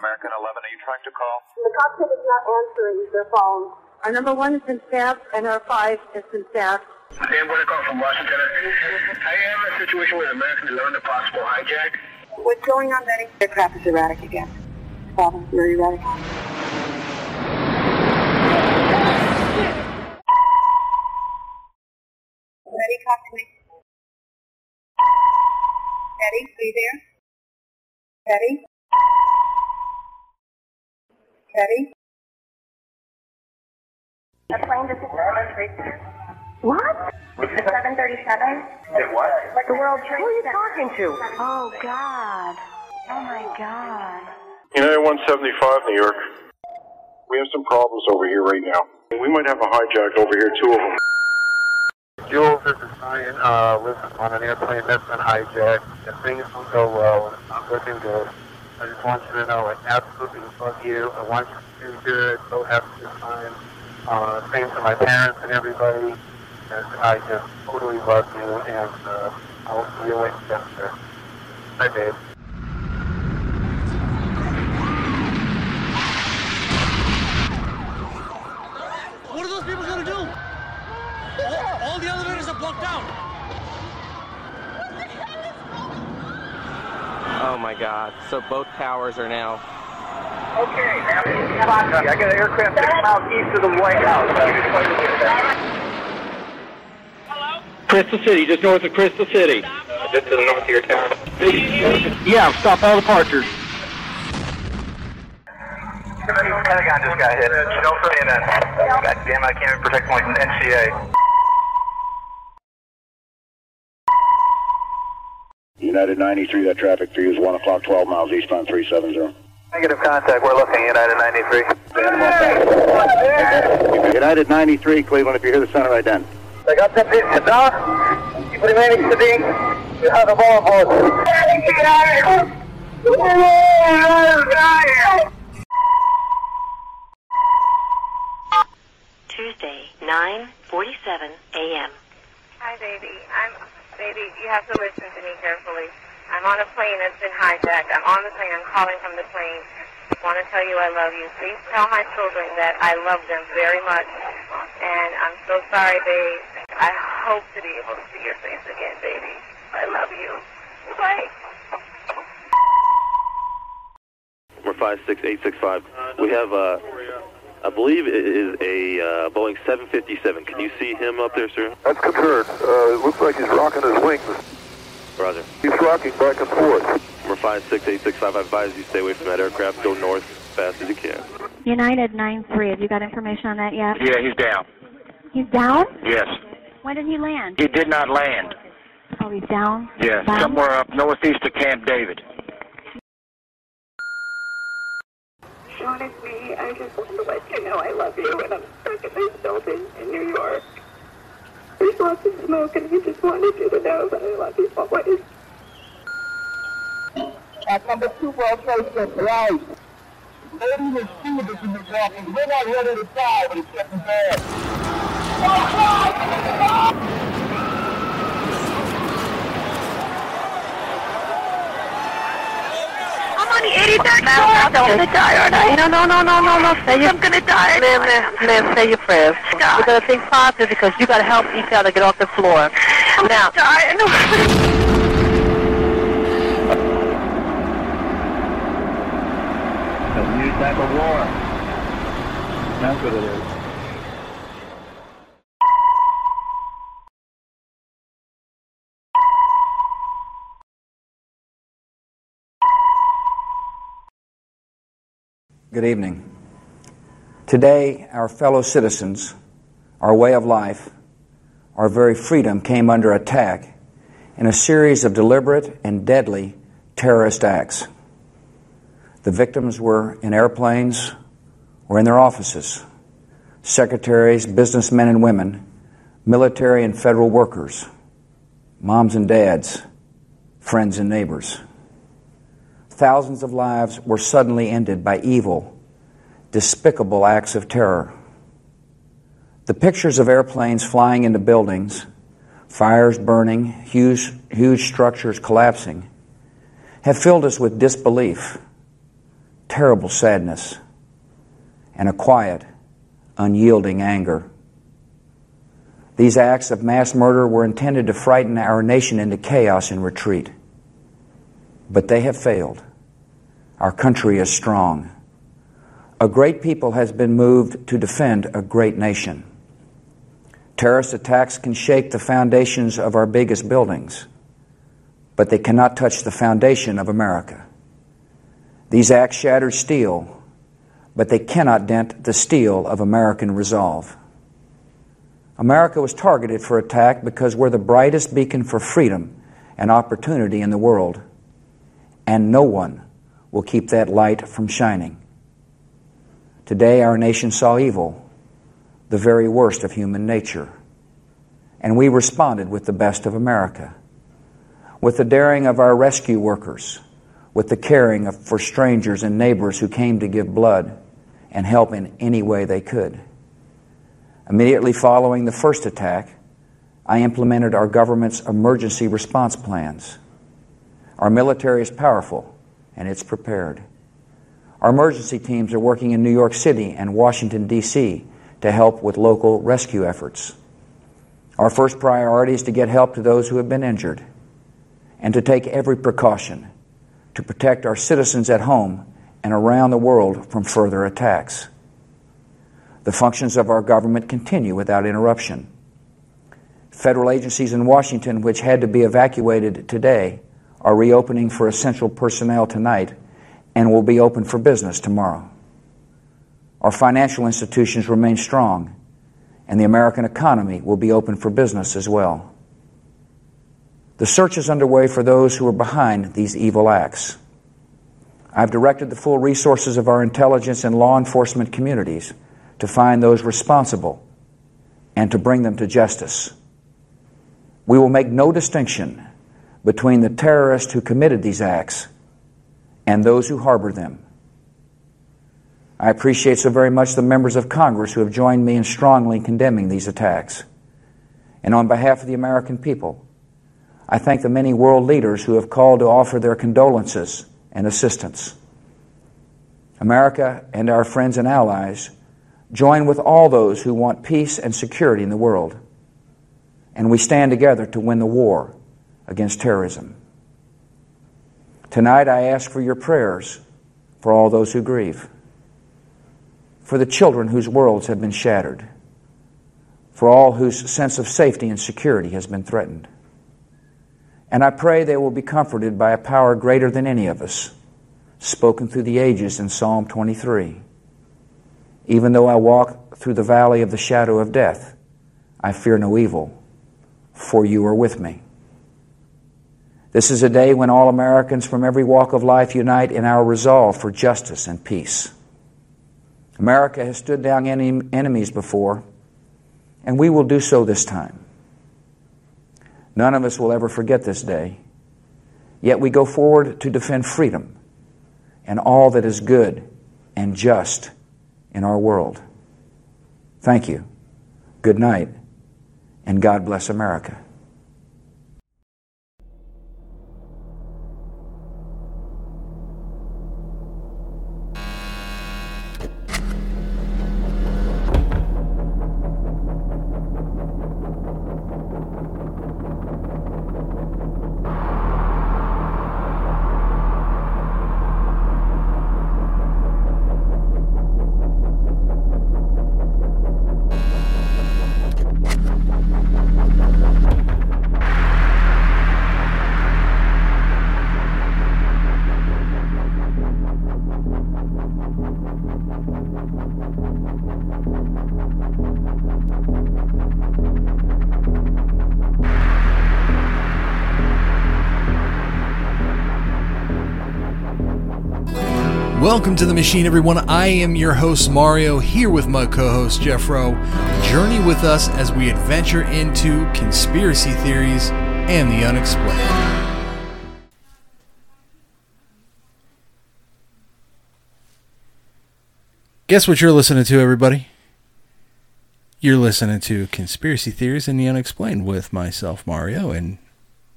American 11, are you trying to call? The cockpit is not answering their phone. Our number one has been staffed, and our five has been staffed. to call from Washington. I am in a situation with American 11, a possible hijack. What's going on, Betty? The crap is erratic again. Problem, very erratic. Betty, talk to me. Betty, are you there? Betty? Betty? A plane just hit the World Trade Center. What? The 737. Did what? The World Trade Who are you talking to? Oh, God. Oh, my God. United 175, New York. We have some problems over here right now. We might have a hijack over here, two of them. Jules, this is Ryan. Uh, listen, on an airplane that's been hijacked, and things will go well, and it's not looking good. I just want you to know I absolutely love you. I want you to do good. So happy to time. Uh, same to my parents and everybody. And I just totally love you, and uh, I'll see you later, Jennifer. Bye, babe. What are those people gonna do? All, all the elevators are blocked out. Oh my god. So both towers are now. Okay, now I got an aircraft six miles east of the White House. Hello? Crystal City, just north of Crystal City. Uh, just to the north of your town. Yeah, stop all departures. Pentagon just got hit. No for CNN. God damn it, I can't even protect my NCA. United 93, that traffic for you is 1 o'clock, 12 miles eastbound 370. Negative contact, we're looking at United 93. United 93, Cleveland, if you hear the center ident. I got that piece of dog. Keep remaining sitting. You have the ball board. Tuesday, 9:47 a.m. Hi, baby. I'm, baby, you have to listen to me carefully. I'm on a plane that's been hijacked. I'm on the plane. I'm calling from the plane. I want to tell you I love you. Please tell my children that I love them very much. And I'm so sorry, babe. I hope to be able to see your face again, baby. I love you. Bye. Number 56865. We have, uh, I believe it is a uh, Boeing 757. Can you see him up there, sir? That's confirmed. Uh, it looks like he's rocking his wings. Roger. He's rocking back and forth. Number 56865, I advise you stay away from that aircraft. Go north as fast as you can. United 9-3, have you got information on that yet? Yeah, he's down. He's down? Yes. When did he land? He did not land. Oh, he's down? Yes, Bound? somewhere up northeast of Camp David. Sean, it's me. I just want to let you know I love you, and I'm stuck in this building in New York. There's lots of smoke, and I just wanted you to know that I love you always. At number two World Trade Center, right. Lady was Stewardess in the walking. We're not ready to die, but it's getting bad. I'm on the 83rd floor. I'm gonna die, aren't I? No, no, no, no, no, no. Say I'm gonna die. Ma'am, ma'am, ma'am, say your prayers. We're gonna think positive because you gotta help each other get off the floor. Now, die. A new type of war. That's what it is. Good evening. Today, our fellow citizens, our way of life, our very freedom came under attack in a series of deliberate and deadly terrorist acts. The victims were in airplanes or in their offices secretaries, businessmen and women, military and federal workers, moms and dads, friends and neighbors. Thousands of lives were suddenly ended by evil, despicable acts of terror. The pictures of airplanes flying into buildings, fires burning, huge, huge structures collapsing, have filled us with disbelief, terrible sadness, and a quiet, unyielding anger. These acts of mass murder were intended to frighten our nation into chaos and retreat. But they have failed. Our country is strong. A great people has been moved to defend a great nation. Terrorist attacks can shake the foundations of our biggest buildings, but they cannot touch the foundation of America. These acts shattered steel, but they cannot dent the steel of American resolve. America was targeted for attack because we're the brightest beacon for freedom and opportunity in the world, and no one will keep that light from shining. Today, our nation saw evil, the very worst of human nature, and we responded with the best of America, with the daring of our rescue workers, with the caring of, for strangers and neighbors who came to give blood and help in any way they could. Immediately following the first attack, I implemented our government's emergency response plans. Our military is powerful and it's prepared. Our emergency teams are working in New York City and Washington, D.C. to help with local rescue efforts. Our first priority is to get help to those who have been injured and to take every precaution to protect our citizens at home and around the world from further attacks. The functions of our government continue without interruption. Federal agencies in Washington, which had to be evacuated today, are reopening for essential personnel tonight and will be open for business tomorrow. Our financial institutions remain strong, and the American economy will be open for business as well. The search is underway for those who are behind these evil acts. I've directed the full resources of our intelligence and law enforcement communities to find those responsible and to bring them to justice. We will make no distinction between the terrorists who committed these acts and those who harbor them. I appreciate so very much the members of Congress who have joined me in strongly condemning these attacks. And on behalf of the American people, I thank the many world leaders who have called to offer their condolences and assistance. America and our friends and allies join with all those who want peace and security in the world. And we stand together to win the war against terrorism. Tonight, I ask for your prayers for all those who grieve, for the children whose worlds have been shattered, for all whose sense of safety and security has been threatened. And I pray they will be comforted by a power greater than any of us, spoken through the ages in Psalm 23. Even though I walk through the valley of the shadow of death, I fear no evil, for you are with me. This is a day when all Americans from every walk of life unite in our resolve for justice and peace. America has stood down enemies before, and we will do so this time. None of us will ever forget this day. Yet we go forward to defend freedom and all that is good and just in our world. Thank you. Good night, and God bless America. Welcome to the machine, everyone. I am your host, Mario, here with my co host, Jeff Rowe. Journey with us as we adventure into conspiracy theories and the unexplained. Guess what you're listening to, everybody? You're listening to Conspiracy Theories and the Unexplained with myself, Mario, and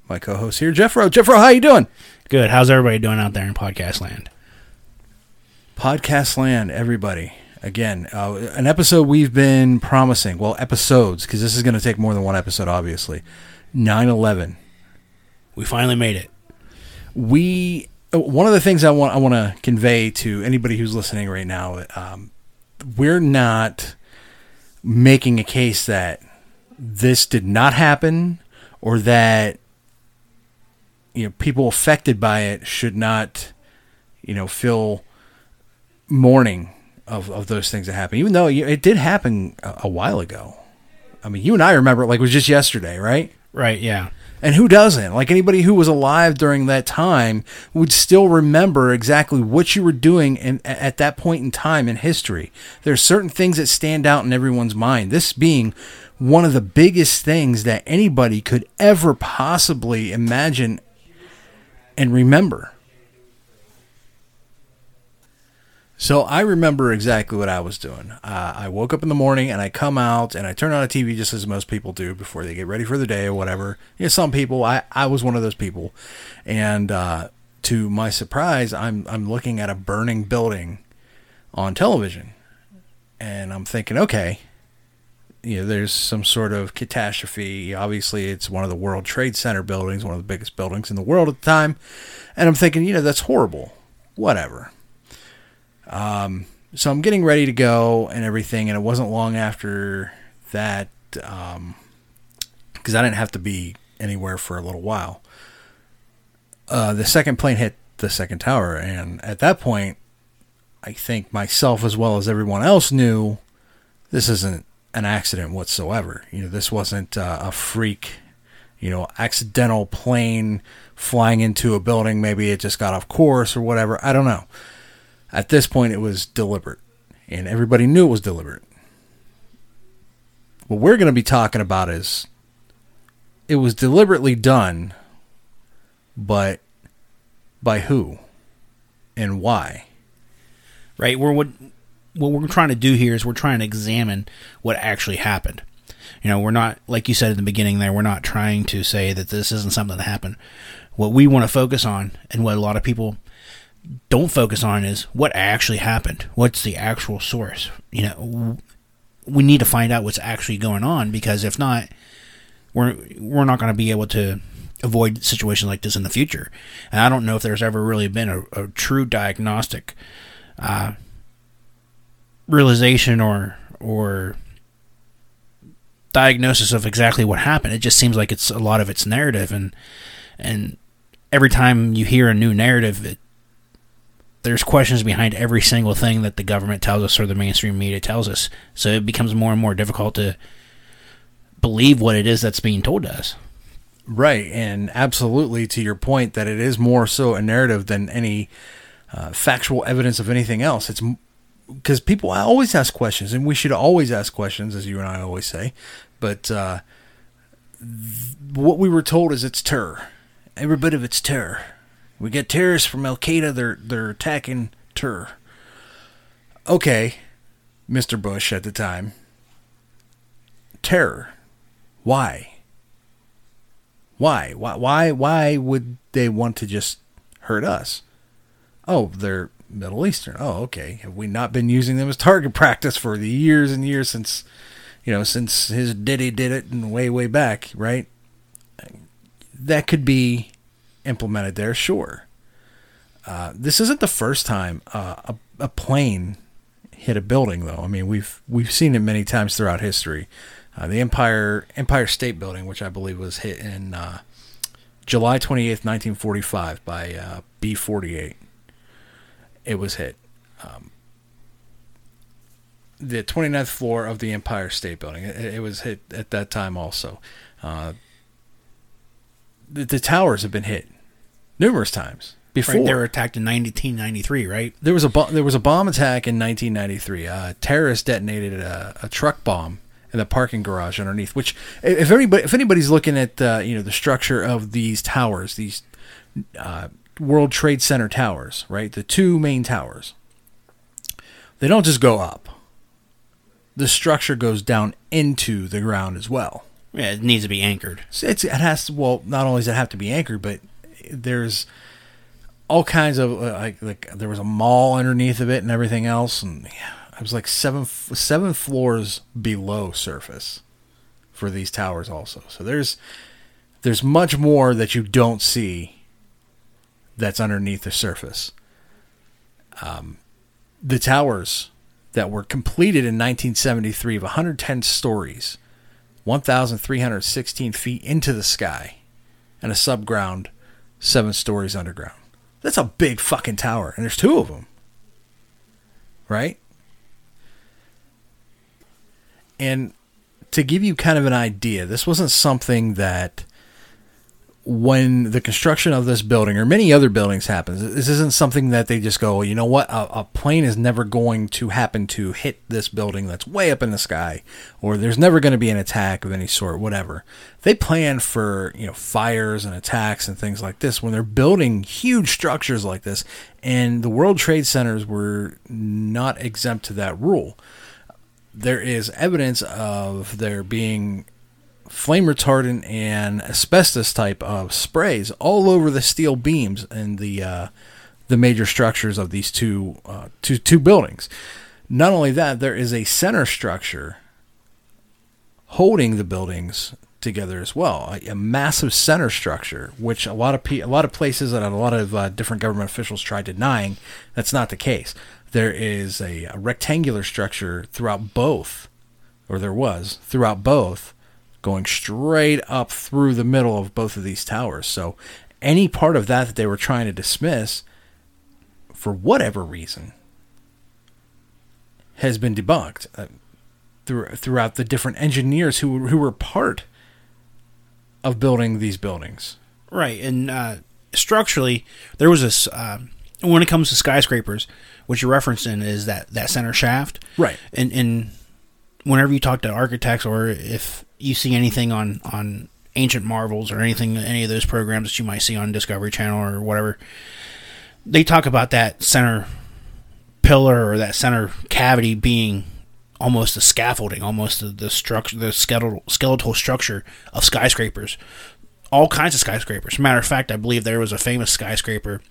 my co-host here, Jeff Rowe. Jeff Rowe, how you doing? Good. How's everybody doing out there in podcast land? Podcast land, everybody. Again, uh, an episode we've been promising. Well, episodes, because this is going to take more than one episode, obviously. 9 11. We finally made it. We. uh, One of the things I want I want to convey to anybody who's listening right now, um, we're not making a case that this did not happen or that you know people affected by it should not you know feel mourning of, of those things that happen even though it did happen a, a while ago. I mean you and i remember it like it was just yesterday right? Right, yeah. and who doesn't? Like anybody who was alive during that time would still remember exactly what you were doing in, at that point in time in history. There are certain things that stand out in everyone's mind. This being one of the biggest things that anybody could ever possibly imagine and remember So I remember exactly what I was doing. Uh, I woke up in the morning and I come out and I turn on a TV just as most people do before they get ready for the day or whatever. You know, some people, I, I was one of those people. And uh, to my surprise, I'm, I'm looking at a burning building on television. And I'm thinking, okay, you know, there's some sort of catastrophe. Obviously, it's one of the World Trade Center buildings, one of the biggest buildings in the world at the time. And I'm thinking, you know, that's horrible. Whatever. Um, so I'm getting ready to go and everything, and it wasn't long after that, um, because I didn't have to be anywhere for a little while. Uh, the second plane hit the second tower, and at that point, I think myself as well as everyone else knew this isn't an accident whatsoever. You know, this wasn't uh, a freak, you know, accidental plane flying into a building. Maybe it just got off course or whatever. I don't know. At this point, it was deliberate, and everybody knew it was deliberate. What we're going to be talking about is it was deliberately done, but by who and why? Right. We're what what we're trying to do here is we're trying to examine what actually happened. You know, we're not like you said in the beginning there, we're not trying to say that this isn't something that happened. What we want to focus on and what a lot of people don't focus on is what actually happened. What's the actual source? You know, we need to find out what's actually going on because if not, we're we're not going to be able to avoid situations like this in the future. And I don't know if there's ever really been a, a true diagnostic uh, realization or or diagnosis of exactly what happened. It just seems like it's a lot of it's narrative, and and every time you hear a new narrative, it, there's questions behind every single thing that the government tells us or the mainstream media tells us. So it becomes more and more difficult to believe what it is that's being told to us. Right, and absolutely to your point that it is more so a narrative than any uh, factual evidence of anything else. It's because people always ask questions, and we should always ask questions, as you and I always say. But uh, th- what we were told is it's terror. Every bit of it's terror. We get terrorists from Al Qaeda. They're they're attacking terror. Okay, Mr. Bush at the time. Terror. Why? Why? Why? Why? Why would they want to just hurt us? Oh, they're Middle Eastern. Oh, okay. Have we not been using them as target practice for the years and years since, you know, since his Diddy did it and way, way back, right? That could be implemented there, sure. Uh, this isn't the first time uh, a, a plane hit a building, though. I mean, we've we've seen it many times throughout history. Uh, the Empire Empire State Building, which I believe was hit in uh, July twenty eighth, nineteen forty five, by uh, B forty eight. It was hit. Um, the 29th floor of the Empire State Building. It, it was hit at that time also. Uh, the, the towers have been hit numerous times before. Right, they were attacked in 1993, right? There was a bo- there was a bomb attack in 1993. Uh, terrorists detonated a, a truck bomb in the parking garage underneath. Which, if anybody if anybody's looking at uh, you know the structure of these towers, these uh, World Trade Center towers, right? The two main towers. They don't just go up. The structure goes down into the ground as well. Yeah, it needs to be anchored. So it has to, well, not only does it have to be anchored, but there's all kinds of uh, like like there was a mall underneath of it and everything else, and I was like seven seven floors below surface for these towers also. So there's there's much more that you don't see that's underneath the surface. Um, the towers that were completed in 1973 of 110 stories, 1,316 feet into the sky, and a subground seven stories underground. That's a big fucking tower, and there's two of them. Right? And to give you kind of an idea, this wasn't something that when the construction of this building or many other buildings happens, this isn't something that they just go, you know what, a, a, plane is never going to happen to hit this building that's way up in the sky, or there's never going to be an attack of any sort, whatever. They plan for, you know, fires and attacks and things like this when they're building huge structures like this, and the World Trade Centers were not exempt to that rule. There is evidence of there being flame retardant and asbestos type of sprays all over the steel beams and the uh, the major structures of these two, uh, two two buildings. Not only that, there is a center structure holding the buildings together as well, a, a massive center structure, which a lot of pe- a lot of places and a lot of uh, different government officials tried denying. That's not the case. There is a, a rectangular structure throughout both, or there was throughout both going straight up through the middle of both of these towers. So any part of that that they were trying to dismiss for whatever reason has been debunked uh, through, throughout the different engineers who who were part of building these buildings. Right, and uh, structurally, there was this. Uh, when it comes to skyscrapers, what you're referencing is that that center shaft. Right, and and whenever you talk to architects or if you see anything on on ancient marvels or anything any of those programs that you might see on discovery channel or whatever they talk about that center pillar or that center cavity being almost the scaffolding almost the, the structure the skeletal skeletal structure of skyscrapers all kinds of skyscrapers. Matter of fact, I believe there was a famous skyscraper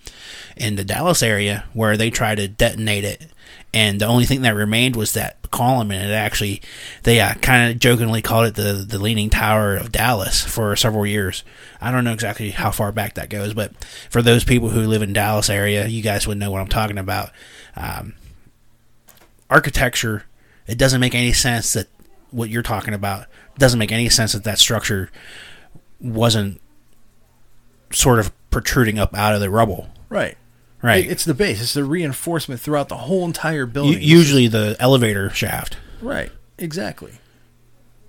in the Dallas area where they tried to detonate it, and the only thing that remained was that column, and it actually they uh, kind of jokingly called it the the Leaning Tower of Dallas for several years. I don't know exactly how far back that goes, but for those people who live in Dallas area, you guys would know what I'm talking about. Um, architecture, it doesn't make any sense that what you're talking about doesn't make any sense that that structure wasn't sort of protruding up out of the rubble. Right. Right. It's the base. It's the reinforcement throughout the whole entire building. U- usually the elevator shaft. Right. Exactly.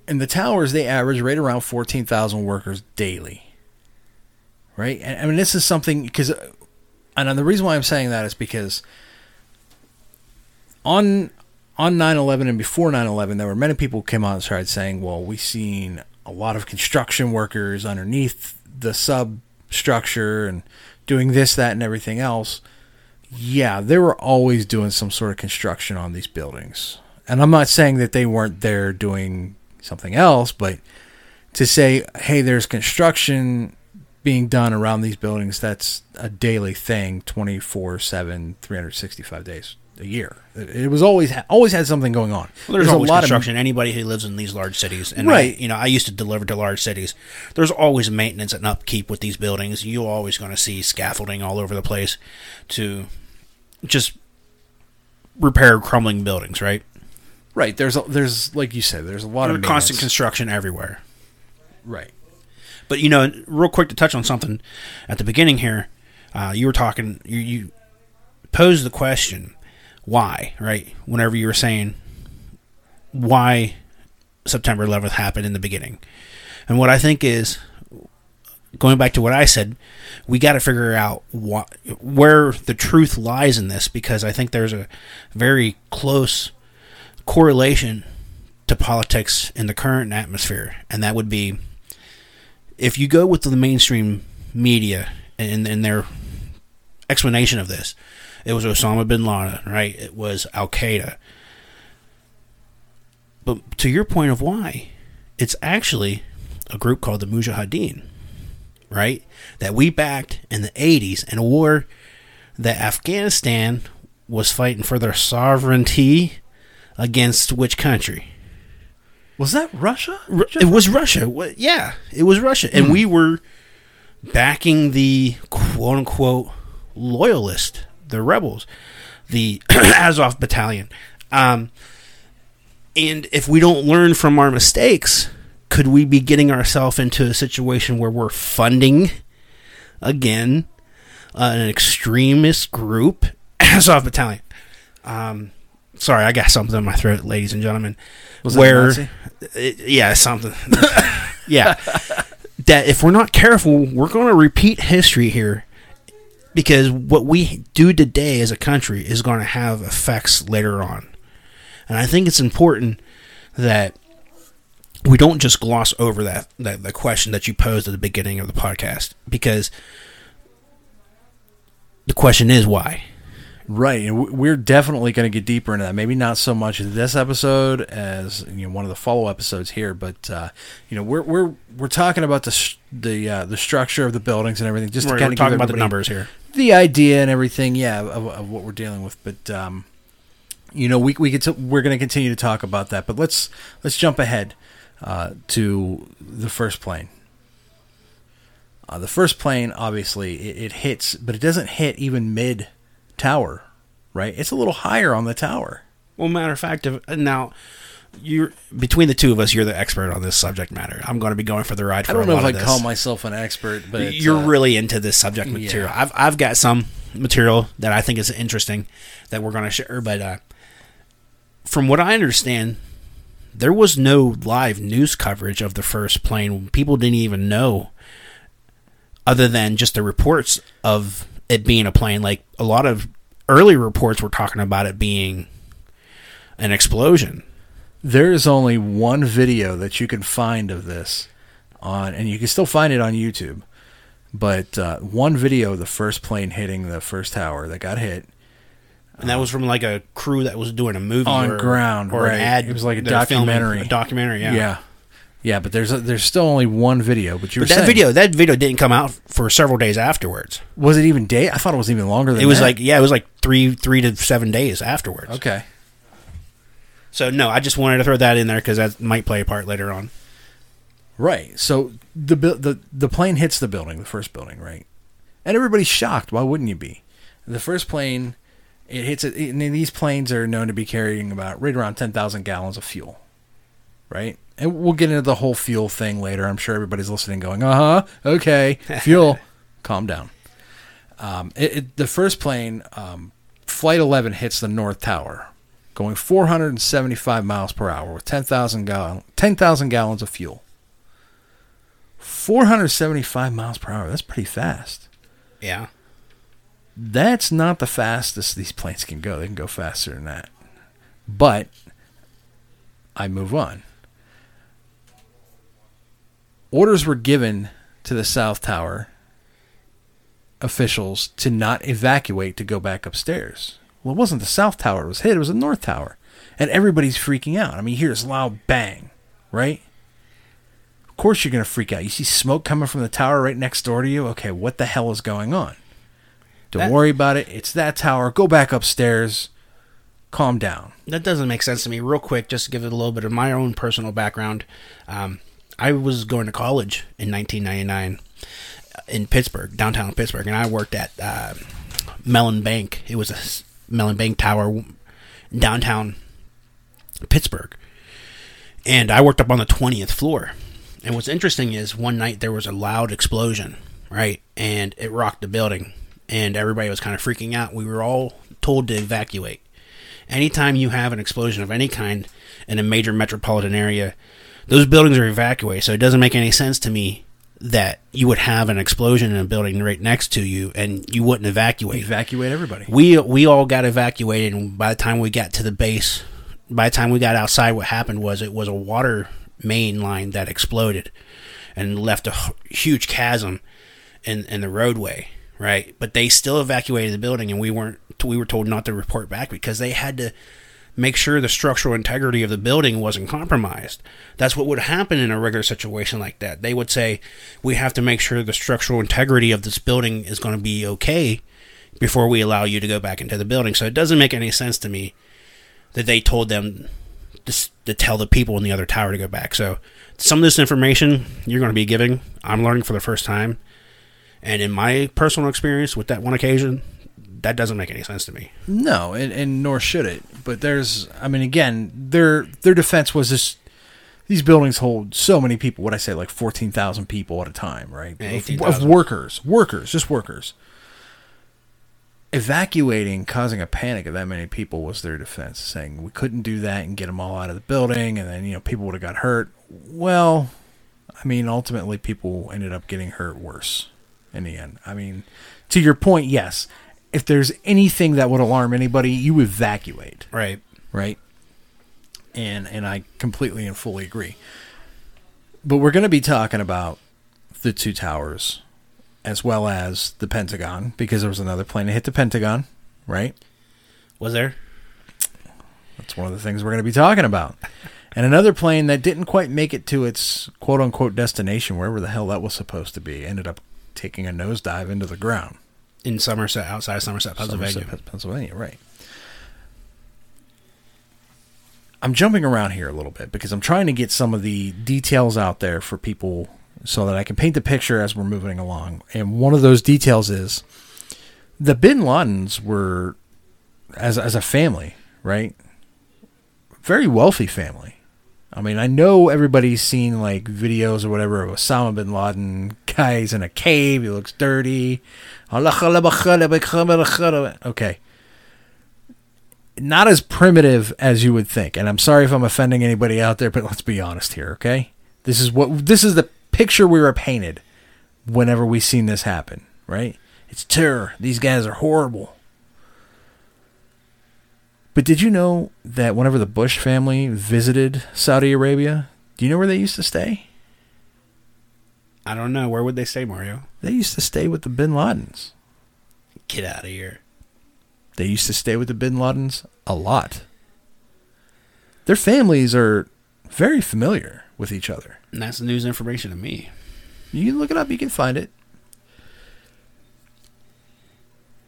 And the towers they average right around 14,000 workers daily. Right? And I mean this is something because uh, and the reason why I'm saying that is because on on 9/11 and before 9/11 there were many people who came on and started saying, "Well, we've seen a lot of construction workers underneath the substructure and doing this, that, and everything else. Yeah, they were always doing some sort of construction on these buildings. And I'm not saying that they weren't there doing something else, but to say, hey, there's construction being done around these buildings, that's a daily thing 24 7, 365 days a year. It was always always had something going on. Well, there's, there's always a lot of construction. Of, Anybody who lives in these large cities, and right? I, you know, I used to deliver to large cities. There's always maintenance and upkeep with these buildings. You're always going to see scaffolding all over the place to just repair crumbling buildings, right? Right. There's a, there's like you said, there's a lot there's of constant construction everywhere. Right. But you know, real quick to touch on something at the beginning here, uh, you were talking. You, you posed the question why, right? Whenever you were saying why September 11th happened in the beginning. And what I think is going back to what I said, we got to figure out what, where the truth lies in this because I think there's a very close correlation to politics in the current atmosphere, and that would be if you go with the mainstream media and, and their explanation of this, it was Osama bin Laden, right? It was Al Qaeda. But to your point of why, it's actually a group called the Mujahideen, right? That we backed in the 80s in a war that Afghanistan was fighting for their sovereignty against which country? Was that Russia? Ru- It was Russia. Yeah, it was Russia, and Hmm. we were backing the quote unquote loyalist, the rebels, the Azov battalion. Um, and if we don't learn from our mistakes, could we be getting ourselves into a situation where we're funding again uh, an extremist group, Azov battalion? Um, sorry, I got something in my throat, ladies and gentlemen. Was that where, it- yeah, something. yeah, that if we're not careful, we're going to repeat history here because what we do today as a country is going to have effects later on. And I think it's important that we don't just gloss over that, that the question that you posed at the beginning of the podcast because the question is why. Right, and we're definitely going to get deeper into that. Maybe not so much in this episode as you know one of the follow episodes here, but uh, you know we're we're we're talking about the the uh, the structure of the buildings and everything. Just We're- to kind of talking about the numbers here. the idea and everything, yeah, of, of what we're dealing with. But um, you know, we we could t- we're going to continue to talk about that. But let's let's jump ahead uh, to the first plane. Uh, the first plane, obviously, it, it hits, but it doesn't hit even mid tower, right? It's a little higher on the tower. Well, matter of fact, if, now you're between the two of us, you're the expert on this subject matter. I'm going to be going for the ride. For I don't know if I this. call myself an expert, but you're uh, really into this subject yeah. material. I've I've got some material that I think is interesting that we're going to share, but uh, from what I understand, there was no live news coverage of the first plane. People didn't even know, other than just the reports of it being a plane. Like a lot of early reports were talking about it being an explosion. There is only one video that you can find of this on, and you can still find it on YouTube. But uh, one video of the first plane hitting the first tower that got hit And that was from like a crew that was doing a movie on or, ground, or right? an ad. It was like a they're filming documentary. A documentary, yeah. yeah, yeah. But there's a, there's still only one video. But you were But that saying- video, that video didn't come out for several days afterwards. was it even day? I thought it was even longer than It was that. like yeah, it was like three three to seven days afterwards. okay. So no, I just wanted to throw that in there because that might play a part later on. Right. So the the the plane hits the building, the first building, right? And everybody's shocked. Why wouldn't you be? The first plane, it hits it. And these planes are known to be carrying about right around ten thousand gallons of fuel, right? And we'll get into the whole fuel thing later. I'm sure everybody's listening, going, "Uh huh, okay, fuel." Calm down. Um, it, it, the first plane, um, Flight 11, hits the North Tower, going 475 miles per hour with 10,000 gallon, 10,000 gallons of fuel. 475 miles per hour. That's pretty fast. Yeah. That's not the fastest these planes can go. They can go faster than that. But I move on. Orders were given to the South Tower officials to not evacuate to go back upstairs. Well, it wasn't the South Tower that was hit, it was the North Tower. And everybody's freaking out. I mean, you hear this loud bang, right? Of course you're going to freak out. You see smoke coming from the tower right next door to you. Okay, what the hell is going on? Don't That- worry about it. It's that tower. Go back upstairs. Calm down. That doesn't make sense to me. Real quick, just to give it a little bit of my own personal background. Um, I was going to college in 1999 in Pittsburgh, downtown Pittsburgh, and I worked at uh, Mellon Bank. It was a Mellon Bank Tower downtown Pittsburgh. And I worked up on the 20th floor. And what's interesting is one night there was a loud explosion, right? And it rocked the building. And everybody was kind of freaking out. We were all told to evacuate. Anytime you have an explosion of any kind in a major metropolitan area, those buildings are evacuated. So it doesn't make any sense to me that you would have an explosion in a building right next to you and you wouldn't evacuate. Evacuate everybody. We we all got evacuated, and by the time we got to the base, by the time we got outside, what happened was it was a water main line that exploded and left a huge chasm in in the roadway. Right, but they still evacuated the building, and we weren't. We were told not to report back because they had to make sure the structural integrity of the building wasn't compromised. That's what would happen in a regular situation like that. They would say, "We have to make sure the structural integrity of this building is going to be okay before we allow you to go back into the building. So it doesn't make any sense to me that they told them to, to tell the people in the other tower to go back. So some of this information you're going to be giving, I'm learning for the first time. And in my personal experience with that one occasion, that doesn't make any sense to me. No, and, and nor should it. But there's, I mean, again, their their defense was this: these buildings hold so many people. What I say, like fourteen thousand people at a time, right? Yeah, of, of workers, workers, just workers. Evacuating, causing a panic of that many people was their defense, saying we couldn't do that and get them all out of the building, and then you know people would have got hurt. Well, I mean, ultimately, people ended up getting hurt worse in the end. I mean, to your point, yes. If there's anything that would alarm anybody, you evacuate. Right. Right. And and I completely and fully agree. But we're going to be talking about the two towers as well as the Pentagon because there was another plane that hit the Pentagon, right? Was there? That's one of the things we're going to be talking about. And another plane that didn't quite make it to its quote unquote destination, wherever the hell that was supposed to be, ended up taking a nosedive into the ground. In Somerset, outside Somerset, Pennsylvania. Somerset, Pennsylvania, right. I'm jumping around here a little bit because I'm trying to get some of the details out there for people so that I can paint the picture as we're moving along. And one of those details is the Bin Ladens were, as, as a family, right? Very wealthy family. I mean, I know everybody's seen like videos or whatever of Osama bin Laden. Guy's in a cave. He looks dirty. Okay. Not as primitive as you would think. And I'm sorry if I'm offending anybody out there, but let's be honest here, okay? This is what this is the picture we were painted whenever we seen this happen, right? It's terror. These guys are horrible. But did you know that whenever the Bush family visited Saudi Arabia, do you know where they used to stay? I don't know. Where would they stay, Mario? They used to stay with the Bin Ladens. Get out of here. They used to stay with the Bin Ladens a lot. Their families are very familiar with each other. And that's news information to me. You can look it up, you can find it.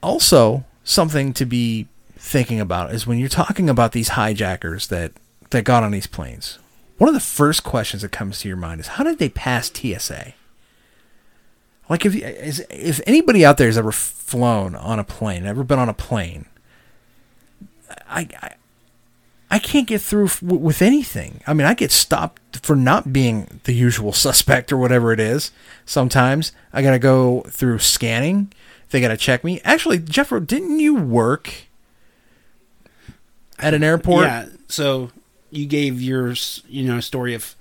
Also, something to be thinking about is when you're talking about these hijackers that, that got on these planes, one of the first questions that comes to your mind is how did they pass TSA? Like if if anybody out there has ever flown on a plane, ever been on a plane, I, I I can't get through f- with anything. I mean, I get stopped for not being the usual suspect or whatever it is. Sometimes I got to go through scanning. They got to check me. Actually, Jeffro, didn't you work at an airport? Yeah. So you gave your you know story of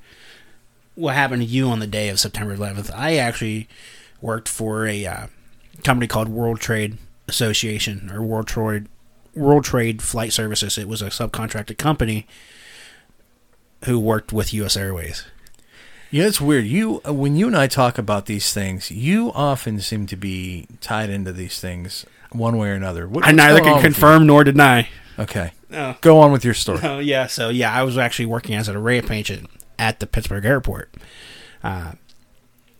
what happened to you on the day of September 11th. I actually worked for a uh, company called World Trade Association or World Trade World Trade Flight Services. It was a subcontracted company who worked with U.S. Airways. Yeah, it's weird. You uh, when you and I talk about these things, you often seem to be tied into these things one way or another. What- I neither can confirm nor deny. Okay. Go on with your story. Oh yeah, so yeah, I was actually working as an array agent at the Pittsburgh airport. Uh,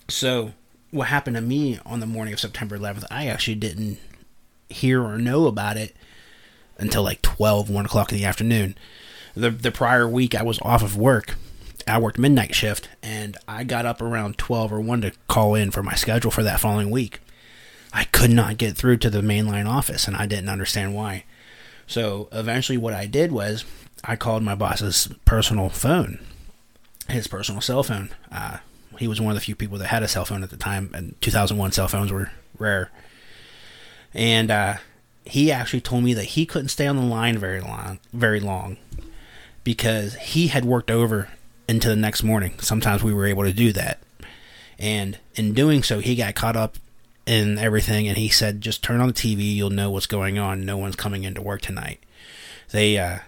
so what happened to me on the morning of September 11th, I actually didn't hear or know about it until like 12, 1 o'clock in the afternoon. The the prior week I was off of work. I worked midnight shift, and I got up around 12 or 1 to call in for my schedule for that following week. I could not get through to the mainline office, and I didn't understand why. So eventually, what I did was I called my boss's personal phone, his personal cell phone. Uh, he was one of the few people that had a cell phone at the time, and 2001 cell phones were rare. And uh, he actually told me that he couldn't stay on the line very long, very long, because he had worked over into the next morning. Sometimes we were able to do that, and in doing so, he got caught up in everything. And he said, "Just turn on the TV, you'll know what's going on. No one's coming into work tonight." They, uh,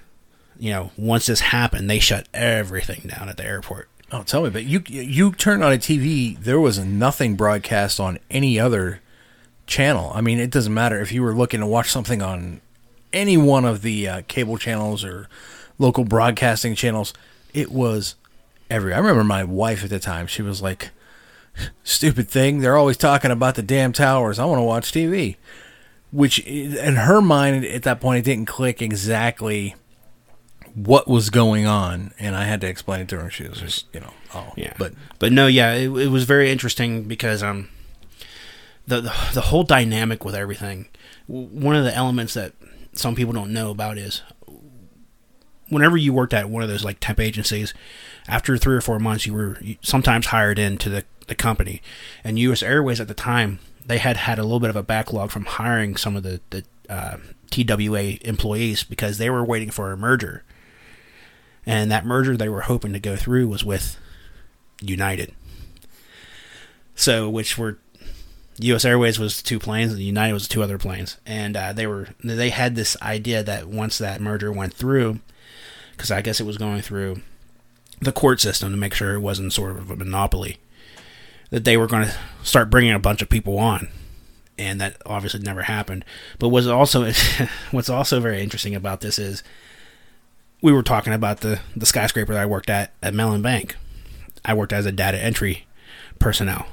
you know, once this happened, they shut everything down at the airport. Oh, tell me, but you you turned on a TV. There was nothing broadcast on any other channel. I mean, it doesn't matter if you were looking to watch something on any one of the uh, cable channels or local broadcasting channels. It was every. I remember my wife at the time. She was like, "Stupid thing! They're always talking about the damn towers. I want to watch TV." which in her mind at that point it didn't click exactly what was going on, and I had to explain it to her. and She was just, you know, oh, Yeah, but but no, yeah, it, it was very interesting because um, the, the the whole dynamic with everything. One of the elements that some people don't know about is whenever you worked at one of those like temp agencies, after three or four months, you were sometimes hired into the the company, and U.S. Airways at the time they had had a little bit of a backlog from hiring some of the the uh, TWA employees because they were waiting for a merger, and that merger they were hoping to go through was with United. So, which were U.S. Airways was two planes, and United was two other planes, and uh, they were they had this idea that once that merger went through, because I guess it was going through the court system to make sure it wasn't sort of a monopoly, that they were going to start bringing a bunch of people on, and that obviously never happened. But what's also what's also very interesting about this is we were talking about the the skyscraper that I worked at at Mellon Bank. I worked as a data entry personnel.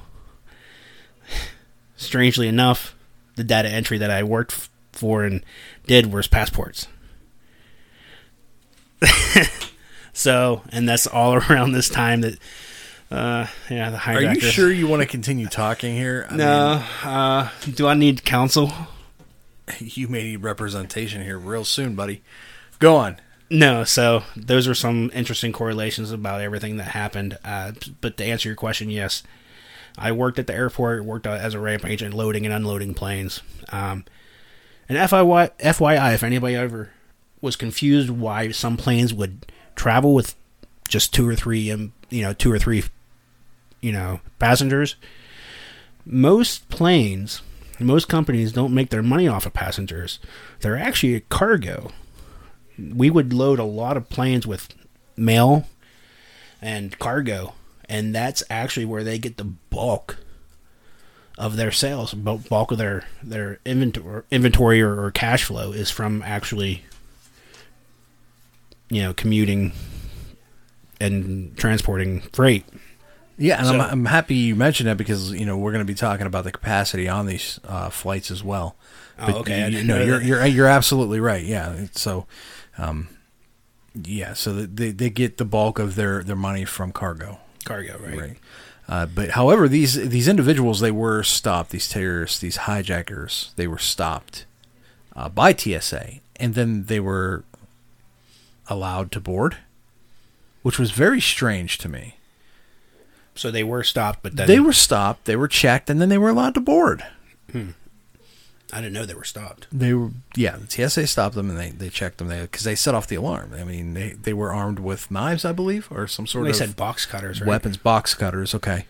Strangely enough, the data entry that I worked f- for and did was passports. so, and that's all around this time that, uh, yeah, the are you sure you want to continue talking here? I No. uh, do I need counsel? you may need representation here real soon, buddy. Go on. No, so those are some interesting correlations about everything that happened. Uh, but to answer your question, yes, I worked at the airport, worked as a ramp agent, loading and unloading planes. Um, and FYI, FYI, if anybody ever was confused why some planes would travel with just two or three, um, you know, two or three, you know, passengers, most planes, most companies don't make their money off of passengers. They're actually a cargo we would load a lot of planes with mail and cargo, and that's actually where they get the bulk of their sales, bulk of their their inventory, inventory or, or cash flow is from actually, you know, commuting and transporting freight. Yeah, and So- I'm, I'm happy you mentioned that because you know we're going to be talking about the capacity on these uh, flights as well. Oh, okay. I You, didn't no, know you're you're you're absolutely right. Yeah. So, um, yeah. So they they get the bulk of their their money from cargo. Cargo, right? Right. Uh, but however, these these individuals they were stopped. These terrorists, these hijackers, they were stopped uh, by TSA, and then they were allowed to board, which was very strange to me. So they were stopped, but then They were stopped, they were checked, and then they were allowed to board. Hmm. I didn't know they were stopped. They were, yeah. The TSA stopped them and they, they checked them because they set off the alarm. I mean, they, they were armed with knives, I believe, or some sort They of said box cutters, right? weapons, box cutters. Okay,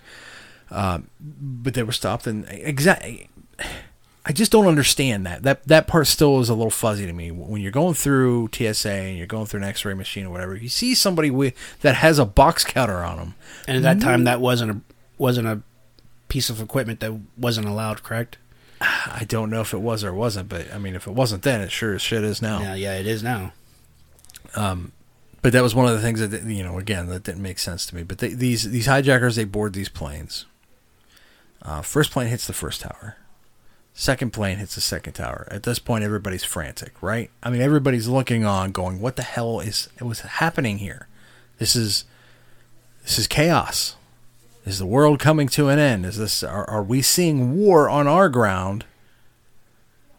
um, but they were stopped and exactly. I just don't understand that. That that part still is a little fuzzy to me. When you're going through TSA and you're going through an X-ray machine or whatever, you see somebody with that has a box cutter on them. And at that time, that wasn't a wasn't a piece of equipment that wasn't allowed, correct? I don't know if it was or wasn't, but I mean, if it wasn't then, it sure as shit is now. Yeah, yeah, it is now. Um, but that was one of the things that you know, again, that didn't make sense to me. But they, these these hijackers, they board these planes. Uh, first plane hits the first tower. Second plane hits the second tower. At this point, everybody's frantic, right? I mean, everybody's looking on, going, "What the hell is what's happening here? This is this is chaos. Is the world coming to an end? Is this are, are we seeing war on our ground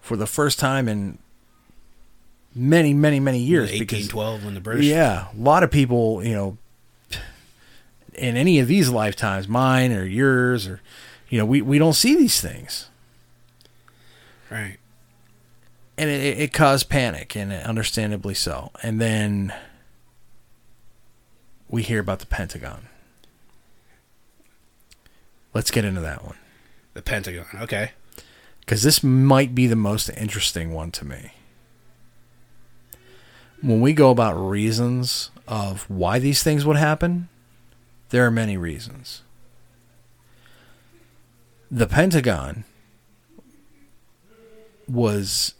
for the first time in many, many, many years? 1812 when the British. yeah, a lot of people, you know, in any of these lifetimes, mine or yours, or you know, we we don't see these things, Right. and it, it caused panic, and understandably so. And then we hear about the Pentagon. Let's get into that one The Pentagon. Okay. because this might be the most interesting one to me. When we go about reasons of why these things would happen, there are many reasons. The Pentagon was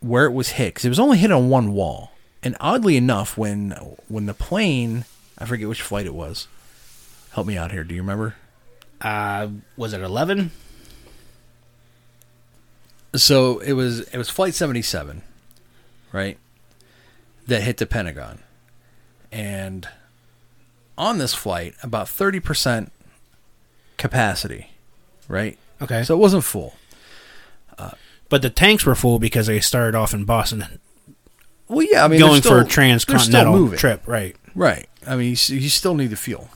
where it was hit because it was only hit on one wall, and oddly enough, when when the plane, I forget which flight it was. Help me out here. Do you remember? Uh, was it 11? So it was it was flight 77, right? That hit the Pentagon. And on this flight, about 30% capacity, right? Okay. So it wasn't full. But the tanks were full because they started off in Boston. Well, yeah, I mean, going still- for a transcontinental trip, right? Right. I mean, you, you still need the fuel.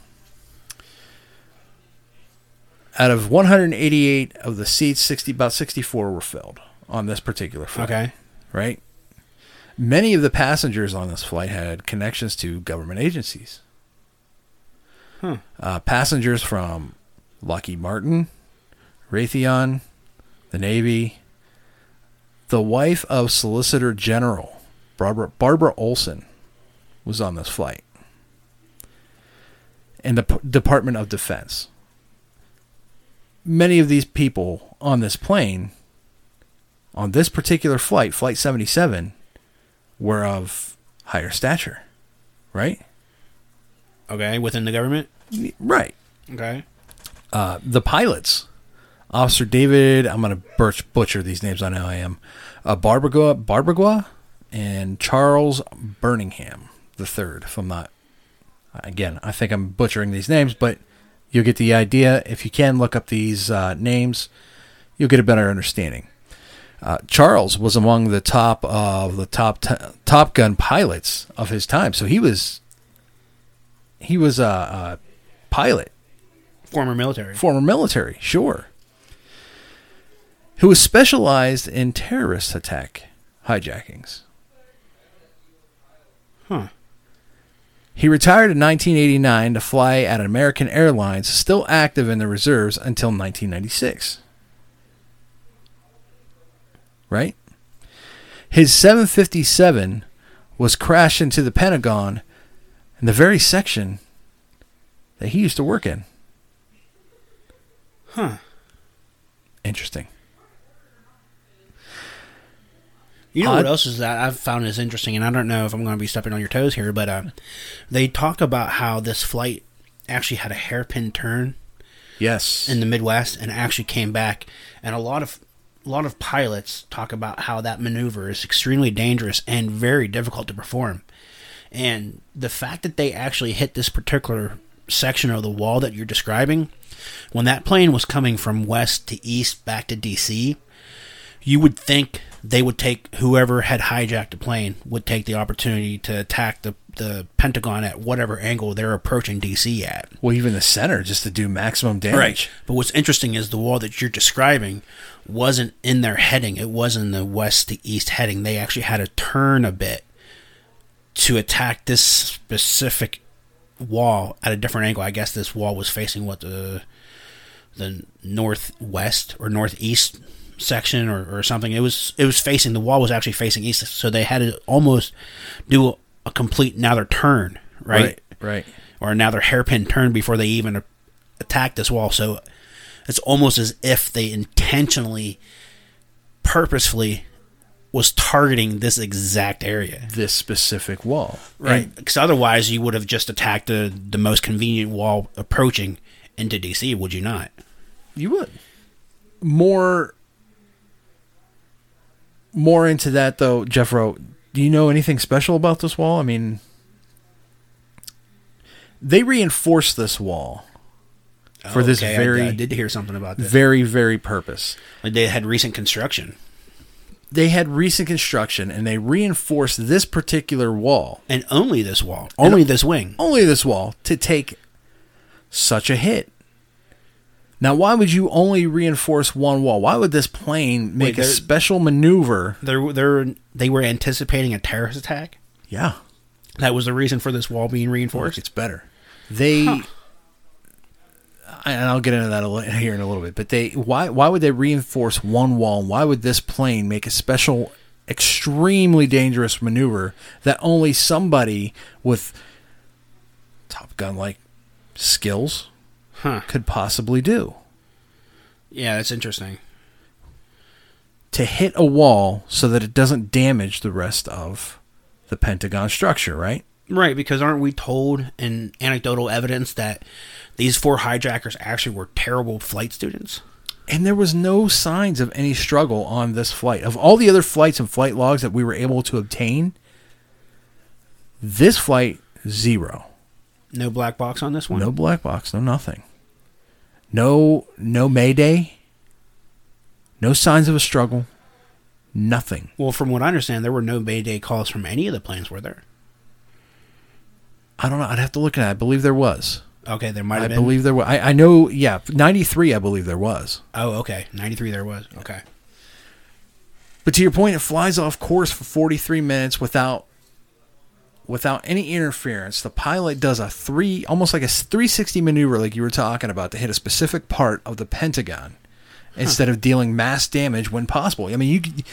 Out of 188 of the seats, 60 about 64 were filled on this particular flight. Okay. Right. Many of the passengers on this flight had connections to government agencies. Huh. Uh, passengers from Lockheed Martin, Raytheon, the Navy, the wife of Solicitor General Barbara, Barbara Olson was on this flight, and the P- Department of Defense. Many of these people on this plane, on this particular flight, Flight 77, were of higher stature, right? Okay, within the government. Right. Okay. Uh, the pilots, Officer David, I'm going to butcher these names. I know I am. Uh, Barbagoa, and Charles Birmingham the third. If I'm not, again, I think I'm butchering these names, but you'll get the idea. If you can look up these uh, names, you'll get a better understanding. Uh, Charles was among the top of the top t- Top Gun pilots of his time, so he was he was a, a pilot Former military. former military, sure, who was specialized in terrorist attack hijackings. Huh. He retired in 1989 to fly at American Airlines, still active in the reserves until 1996. Right? His 757 was crashed into the Pentagon in the very section that he used to work in. Huh. Interesting. You know what else is that I've found is interesting, and I don't know if I'm going to be stepping on your toes here, but uh, they talk about how this flight actually had a hairpin turn Yes. in the Midwest and actually came back, and a lot of a lot of pilots talk about how that maneuver is extremely dangerous and very difficult to perform. And the fact that they actually hit this particular section of the wall that you're describing, when that plane was coming from west to east back to DC, you would think they would take whoever had hijacked the plane would take the opportunity to attack the the Pentagon at whatever angle they're approaching DC at. Well, even the center, just to do maximum damage. But what's interesting is the wall that you're describing wasn't in their heading. It was in the west to east heading. They actually had to turn a bit to attack this specific wall at a different angle. I guess this wall was facing what the the northwest or northeast section or, or something. It was it was facing the wall was actually facing east, so they had to almost do a, a complete another turn, right? Right, right. Or another hairpin turn before they even a- attack this wall. So it's almost as if they intentionally, purposefully, was targeting this exact area. This specific wall. Right. Because otherwise, you would have just attacked the, the most convenient wall approaching into DC, would you not? You would. More more into that though, Jeffro, do you know anything special about this wall? I mean they reinforced this wall for this okay, I- very I, did hear something about this. very very purpose. Like they had recent construction. They had recent construction and they reinforced this particular wall. And only this wall. Only this wing. Only this wall to take such a hit. Now, why would you only reinforce one wall? Why would this plane make a special maneuver? They're, they're, they were anticipating a terrorist attack. Yeah. That was the reason for this wall being reinforced. It's better. They, Huh. and I'll get into that here in a little bit. But they, why, why would they reinforce one wall? And why would this plane make a special, extremely dangerous maneuver that only somebody with Top Gun like skills Huh. could possibly do? Yeah, that's interesting. To hit a wall so that it doesn't damage the rest of the Pentagon structure, right? Right, because aren't we told in anecdotal evidence that these four hijackers actually were terrible flight students? And there was no signs of any struggle on this flight. Of all the other flights and flight logs that we were able to obtain, this flight, zero. No black box on this one. No black box, no nothing. No no mayday. No signs of a struggle. Nothing. Well, from what I understand, there were no Mayday calls from any of the planes, were there? I don't know. I'd have to look at it. I believe there was. Okay, there might have been. I been. believe there was. I, I know, yeah, 93, I believe there was. Oh, okay. 93 there was. Okay. But to your point, it flies off course for 43 minutes without without any interference. The pilot does a three, almost like a 360 maneuver, like you were talking about, to hit a specific part of the Pentagon instead of dealing mass damage when possible. I mean, you,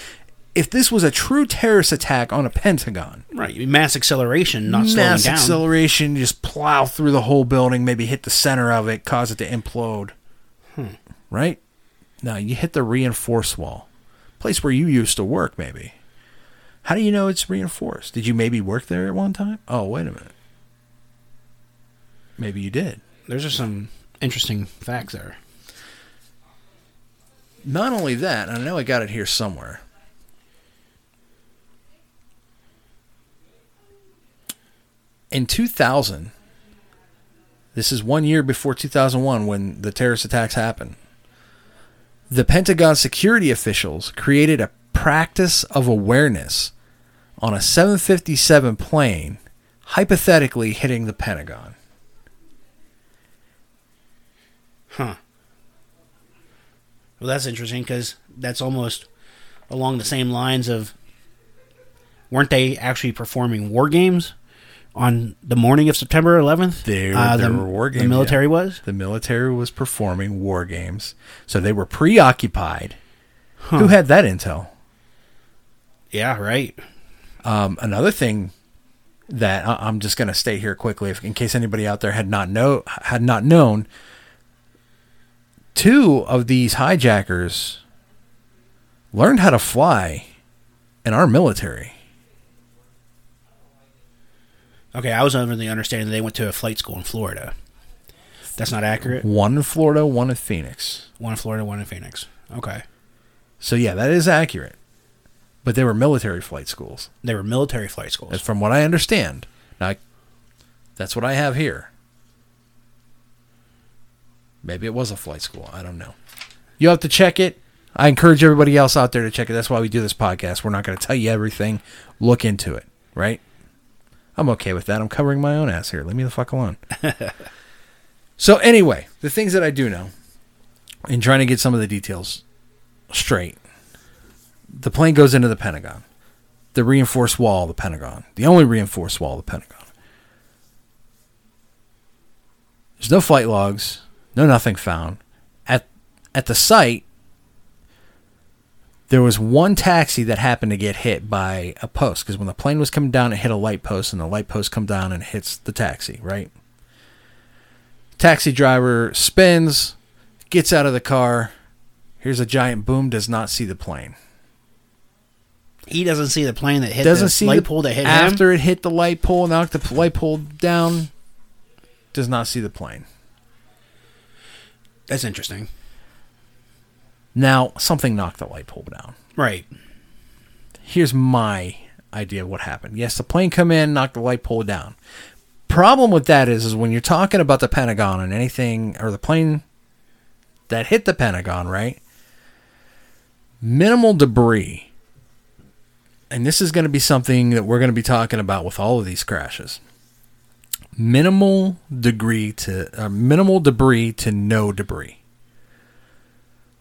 if this was a true terrorist attack on a Pentagon, Right. Mass acceleration, not slowing mass down. acceleration, just plow through the whole building, maybe hit the center of it, cause it to implode. Hmm. Right? No, you hit the reinforced wall, place where you used to work, maybe. How do you know it's reinforced? Did you maybe work there at one time? Oh, wait a minute. Maybe you did. Those are some interesting facts there. Not only that, and I know I got it here somewhere. In 2000, this is one year before 2001 when the terrorist attacks happened, the Pentagon security officials created a practice of awareness on a 757 plane hypothetically hitting the Pentagon. Huh. Well, that's interesting because that's almost along the same lines of weren't they actually performing war games on the morning of September 11th? There, Uh, there the, were war games. The military yeah. was? The military was performing war games. So they were preoccupied. Huh. Who had that intel? Yeah, right. Um, another thing that I- I'm just going to state here quickly, if, in case anybody out there had not know had not known, two of these hijackers learned how to fly in our military. Okay, I was under the understanding that they went to a flight school in Florida. That's not accurate. One in Florida, one in Phoenix. One in Florida, one in Phoenix. Okay. So yeah, that is accurate. But they were military flight schools. They were military flight schools. That's from what I understand. Now, that's what I have here. Maybe it was a flight school. I don't know. You have to check it. I encourage everybody else out there to check it. That's why we do this podcast. We're not going to tell you everything. Look into it, right? I'm okay with that. I'm covering my own ass here. Leave me the fuck alone. so, anyway, the things that I do know, in trying to get some of the details straight, the plane goes into the Pentagon the reinforced wall of the Pentagon, the only reinforced wall of the Pentagon. There's no flight logs, no nothing found. At at the site, there was one taxi that happened to get hit by a post because when the plane was coming down, it hit a light post, and the light post come down and hits the taxi. Right. Taxi driver spins, gets out of the car. Here's a giant boom. Does not see the plane. He doesn't see the plane that hit doesn't the see light the, pole that hit him. after it hit the light pole, knocked the light pole down. Does not see the plane. That's interesting. Now something knocked the light pole down. Right. Here's my idea of what happened. Yes, the plane come in, knocked the light pole down. Problem with that is, is when you're talking about the Pentagon and anything, or the plane that hit the Pentagon, right? Minimal debris. And this is going to be something that we're going to be talking about with all of these crashes. Minimal degree to uh, minimal debris to no debris.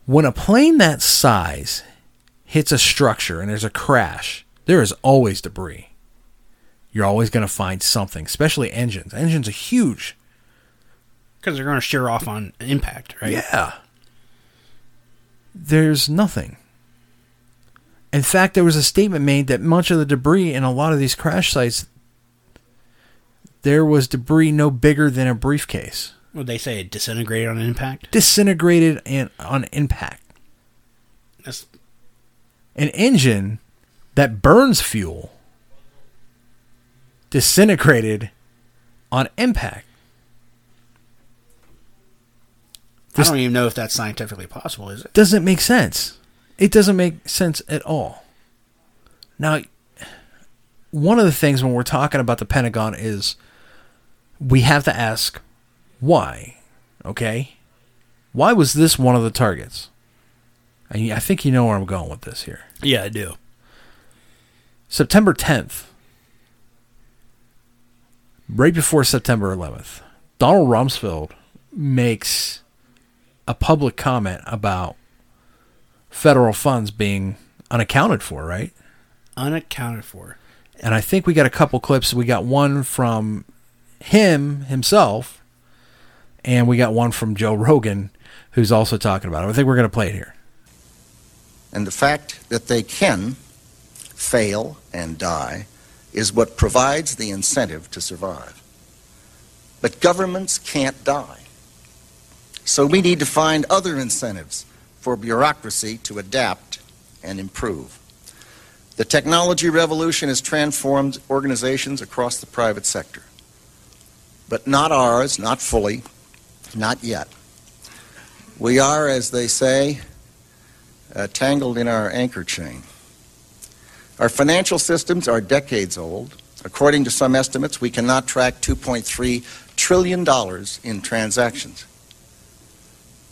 When a plane that size hits a structure and there's a crash, there is always debris. You're always going to find something, especially engines. Engines are huge. Because they're going to shear off on impact, right? Yeah. There's nothing. In fact, there was a statement made that much of the debris in a lot of these crash sites, there was debris no bigger than a briefcase. Would they say it disintegrated on impact? Disintegrated and on impact. That's An engine that burns fuel disintegrated on impact. I don't even know if that's scientifically possible, is it? doesn't make sense. It doesn't make sense at all. Now, one of the things when we're talking about the Pentagon is we have to ask why. Okay? Why was this one of the targets? And I think you know where I'm going with this here. Yeah, I do. September 10th, right before September 11th, Donald Rumsfeld makes a public comment about federal funds being unaccounted for, right? Unaccounted for. And I think we got a couple clips. We got one from him himself, and we got one from Joe Rogan, who's also talking about it. I think we're going to play it here. And the fact that they can fail and die is what provides the incentive to survive. But governments can't die. So we need to find other incentives for bureaucracy to adapt and improve. The technology revolution has transformed organizations across the private sector. But not ours, not fully, not yet. We are, as they say, uh, tangled in our anchor chain. Our financial systems are decades old. According to some estimates, we cannot track $2.3 trillion in transactions.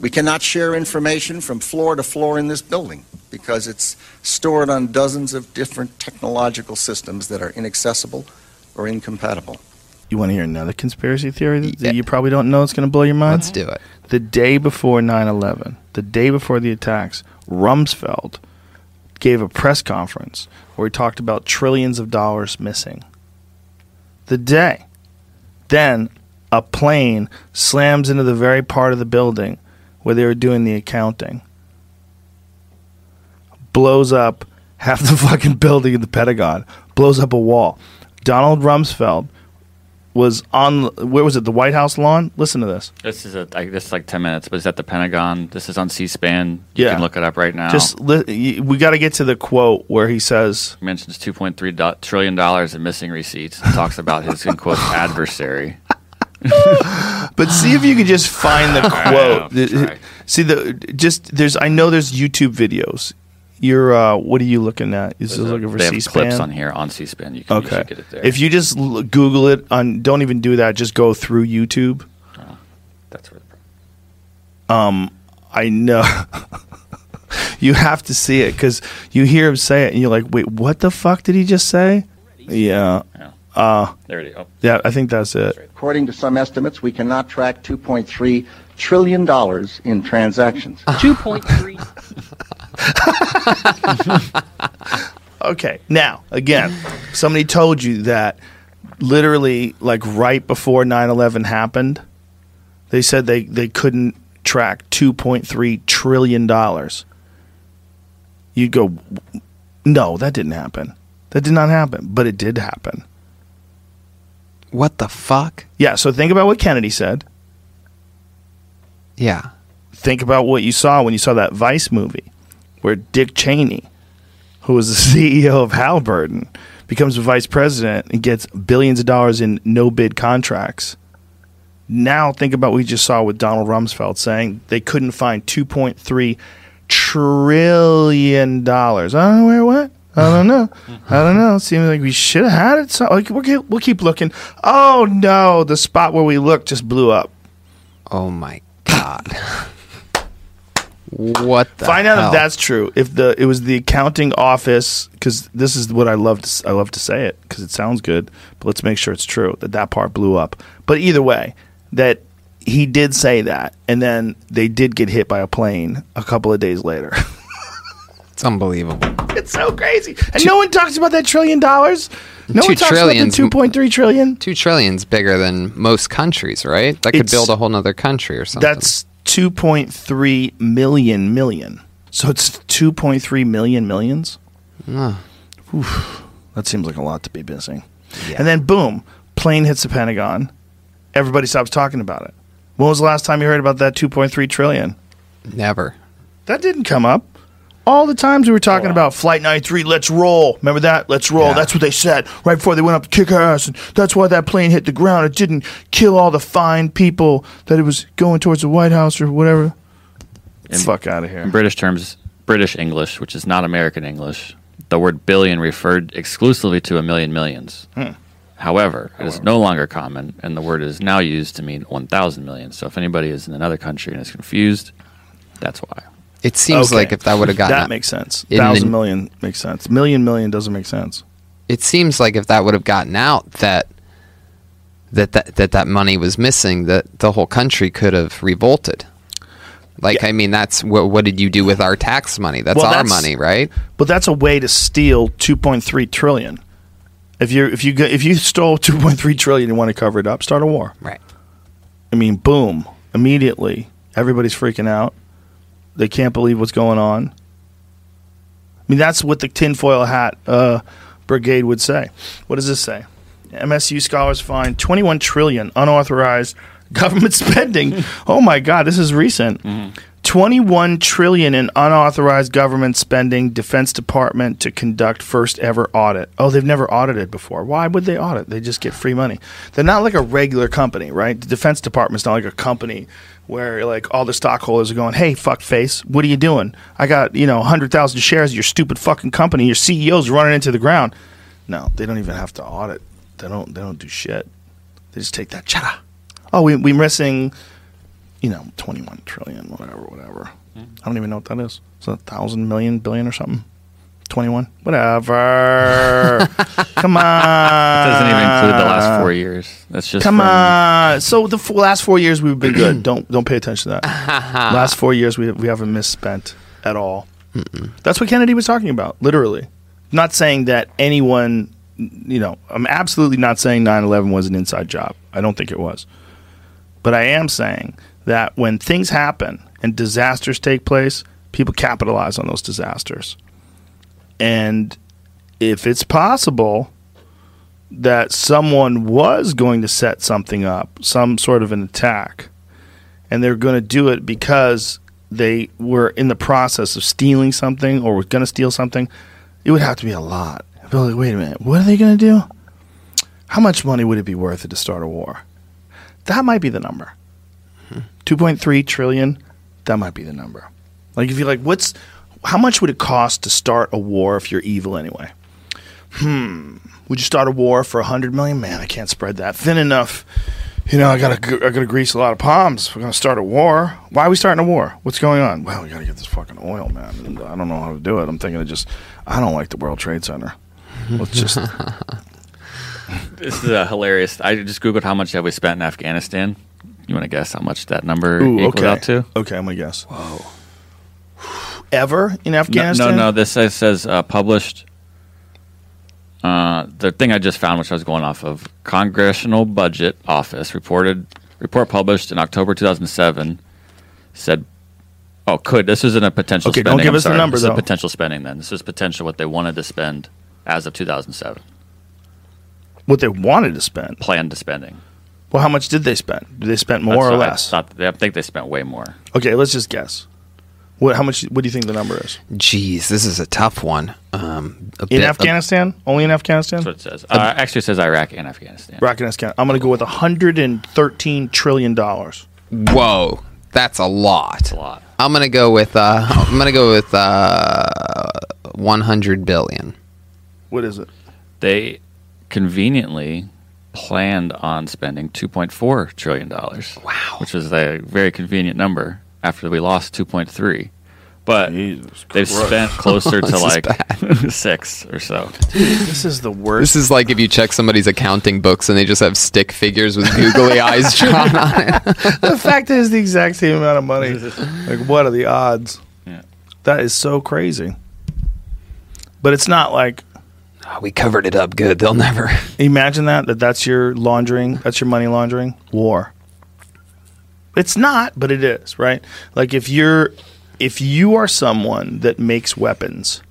We cannot share information from floor to floor in this building because it's stored on dozens of different technological systems that are inaccessible or incompatible. You want to hear another conspiracy theory that, that you probably don't know is going to blow your mind? Let's do it. The day before 9 11, the day before the attacks, Rumsfeld gave a press conference where he talked about trillions of dollars missing. The day. Then a plane slams into the very part of the building where they were doing the accounting, blows up half the fucking building in the Pentagon, blows up a wall. Donald Rumsfeld was on where was it the White House lawn? Listen to this. This is a like, this is like ten minutes, but it's at the Pentagon. This is on C-SPAN. You Yeah. can look it up right now. Just li- we got to get to the quote where he says He mentions two point three do- trillion dollars in missing receipts. Talks about his in quotes adversary. but see if you could just find the quote. I'll The- try. see the just there's I know there's YouTube videos. You're uh, what are you looking at? Is a- looking for they C-SPAN? clips on here on C-SPAN. You can you okay. should get it there. If you just l- Google it on, don't even do that. Just go through YouTube. That's where. The Um, I know. you have to see it because you hear him say it, and you're like, "Wait, what the fuck did he just say?" Yeah. Uh, There it is. Oh. Yeah, I think that's it. According to some estimates, we cannot track $2.3 trillion in transactions. 2.3. Okay. Now, again, somebody told you that literally like right before 9/11 happened, they said they they couldn't track 2.3 trillion dollars. You go No, that didn't happen. That did not happen, but it did happen. What the fuck? Yeah, so think about what Kennedy said. Yeah. Think about what you saw when you saw that Vice movie where Dick Cheney, who was the CEO of Halliburton, becomes a vice president and gets billions of dollars in no bid contracts. Now think about what we just saw with Donald Rumsfeld saying they couldn't find 2.3 trillion dollars. Oh, I don't know where went. I don't know. I don't know. It seems like we should have had it. So like, we'll, keep, we'll keep looking. Oh no, the spot where we looked just blew up. Oh my god. what the Find out hell? if that's true. If the it was the accounting office, because this is what I love to s- I love to say it because it sounds good. But let's make sure it's true that that part blew up. But either way, that he did say that, and then they did get hit by a plane a couple of days later. It's unbelievable. it's so crazy, and no one talks about that trillion dollars. No Two one talks about the two point three trillion. Two trillion's bigger than most countries, right? That could It's- build a whole other country or something. That's two point three million million. So it's two point three million millions. Oof, that seems like a lot to be missing. And then boom, plane hits the Pentagon. Everybody stops talking about it. When was the last time you heard about that 2.3 trillion? Never. That didn't come up. All the times we were talking about Flight 93, let's roll. Remember that? Let's roll. That's what they said right before they went up to kick our ass. And that's why that plane hit the ground. It didn't kill all the fine people that it was going towards the White House or whatever. Fuck out of here. In British terms, British English, which is not American English, the word billion referred exclusively to a million millions. Hmm. However, it is no longer common, and the word is now used to mean 1,000 million. So if anybody is in another country and is confused, that's why. It seems Okay. like if that would have gotten That makes sense. Thousand the- million makes sense. Million million doesn't make sense. it seems like if that would have gotten out that that that that, that money was missing, that the whole country could have revolted. Like I mean, that's what what did you do with our tax money? That's Well, our that's- money, right? But that's a way to steal 2.3 trillion. If you if you if you stole 2.3 trillion and want to cover it up, start a war. Right. I mean, boom, immediately everybody's freaking out. They can't believe what's going on. I mean, that's what the tinfoil hat uh, brigade would say. What does this say? MSU scholars find 21 trillion unauthorized government spending. oh my God, this is recent. 21 trillion in unauthorized government spending defense department to conduct first ever audit oh they've never audited before why would they audit they just get free money they're not like a regular company right the defense department's not like a company where like all the stockholders are going hey fuck face what are you doing? I got you know 100000 shares of your stupid fucking company. Your ceo's running into the ground. No they don't even have to audit. They don't they don't do shit. They just take that chata oh we, we're missing you know, 21 trillion, whatever, whatever. Mm-hmm. I don't even know what that is. Is that a thousand million billion or something? 21? Whatever. Come on. It doesn't even include the last four years. That's just Come from- on. So the f- last four years we've been good. don't don't pay attention to that. last four years we we haven't misspent at all. That's what Kennedy was talking about, literally. Not saying that anyone, you know, I'm absolutely not saying 9/11 was an inside job. I don't think it was. But I am saying that when things happen and disasters take place, people capitalize on those disasters. And if it's possible that someone was going to set something up, some sort of an attack, and they're going to do it because they were in the process of stealing something or were going to steal something, it would have to be a lot. I'd be like, wait a minute, what are they going to do? How much money would it be worth it to start a war? That might be the number. Hmm. 2.3 trillion, that might be the number. Like if you're like, what's how much would it cost to start a war if you're evil anyway? Hmm. Would you start a war for a 100 million? Man, I can't spread that thin enough. You know, I gotta I gotta grease a lot of palms. We're gonna start a war. Why are we starting a war? What's going on? Well, we gotta get this fucking oil, man. And I don't know how to do it. I'm thinking of just I don't like the World Trade Center. Let's just This is a hilarious. I just googled how much have we spent in Afghanistan. You want to guess how much that number Ooh, equals okay. out to? Okay, I'm gonna guess. Whoa. Ever in Afghanistan? no, no. This says, says uh, published. Uh, the thing I just found, which I was going off of, Congressional Budget Office reported report published in October 2007 said, "Oh, could this isn't a potential spending. Okay, spending? don't give I'm us the sorry. number, This is though. potential spending. Then this is potential what they wanted to spend as of 2007. What they wanted to spend, planned to spending. Well, how much did they spend? Did they spend more That's or what I less? thought- I think they spent way more. Okay, let's just guess. What? How much? What do you think the number is? Jeez, this is a tough one. Um, a In bit- Afghanistan? Only in Afghanistan? That's what it says. Uh, actually, it says Iraq and Afghanistan. Iraq and Afghanistan. I'm going to go with 113 trillion dollars. Whoa, that's a lot. a lot. I'm gonna go with uh, I'm gonna go with uh, 100 billion. What is it? They conveniently planned on spending 2.4 trillion dollars. Wow, which is a very convenient number after we lost 2.3. But they've spent closer to like six or so. This is the worst. This is like if you check somebody's accounting books and they just have stick figures with googly eyes drawn on it. the fact is the exact same amount of money. Like, what are the odds? Yeah. That is so crazy. But it's not like Oh, we covered it up good. They'll never. imagine that that that's your laundering, that's your money laundering war. It's not, but it is, right? Like if you're if you are someone that makes weapons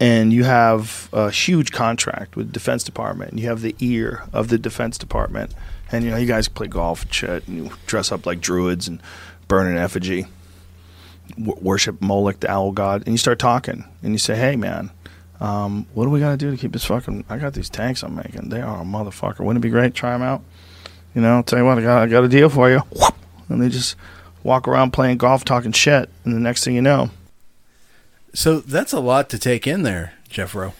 and you have a huge contract with the Defense Department and you have the ear of the Defense Department and you know you guys play golf and shit and you dress up like druids and burn an effigy. w- worship Moloch, the owl god, and you start talking and you say, "Hey, man, um, what do we got to do to keep this fucking? I got these tanks I'm making. They are a motherfucker. Wouldn't it be great? Try them out. You know, tell you what, I got, I got a deal for you. Whoop. And they just walk around playing golf, talking shit, and the next thing you know, So that's a lot to take in there, Jeffro.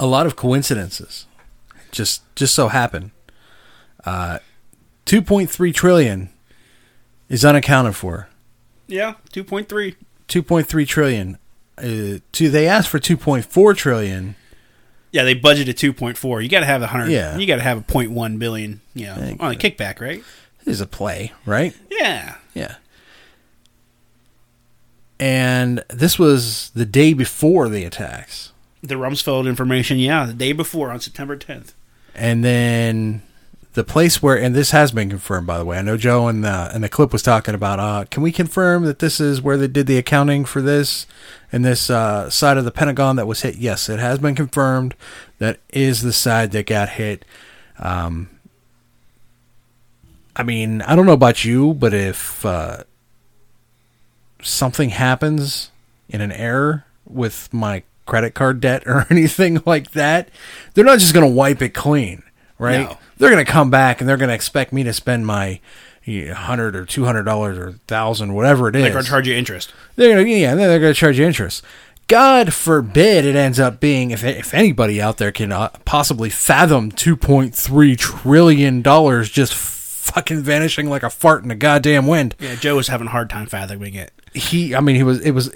A lot of coincidences, just just so happen. Uh, two point three trillion is unaccounted for. Yeah, two point three. Two point three trillion. Uh, to they asked for two point four trillion. Yeah, they budgeted two point four. You got to have a hundred. Yeah. you got to have a point one billion. You know, on a kickback, right? Is a play, right? Yeah, Yeah. And this was the day before the attacks. the Rumsfeld information. Yeah, the day before on September tenth. And then the place where, and this has been confirmed, by the way. I know Joe in the in the clip was talking about. Uh, can we confirm that this is where they did the accounting for this and this uh, side of the Pentagon that was hit? Yes, it has been confirmed. That is the side that got hit. Um, I mean, I don't know about you, but if uh, something happens in an error with my credit card debt or anything like that, they're not just going to wipe it clean, right? No. They're going to come back and they're going to expect me to spend my hundred or two hundred dollars or thousand, whatever it is. They're going to charge you interest. They're gonna, yeah, they're going to charge you interest. God forbid it ends up being if if anybody out there can uh, possibly fathom two point three trillion dollars just fucking vanishing like a fart in the goddamn wind. Yeah, Joe was having a hard time fathoming it. He, I mean, he was it was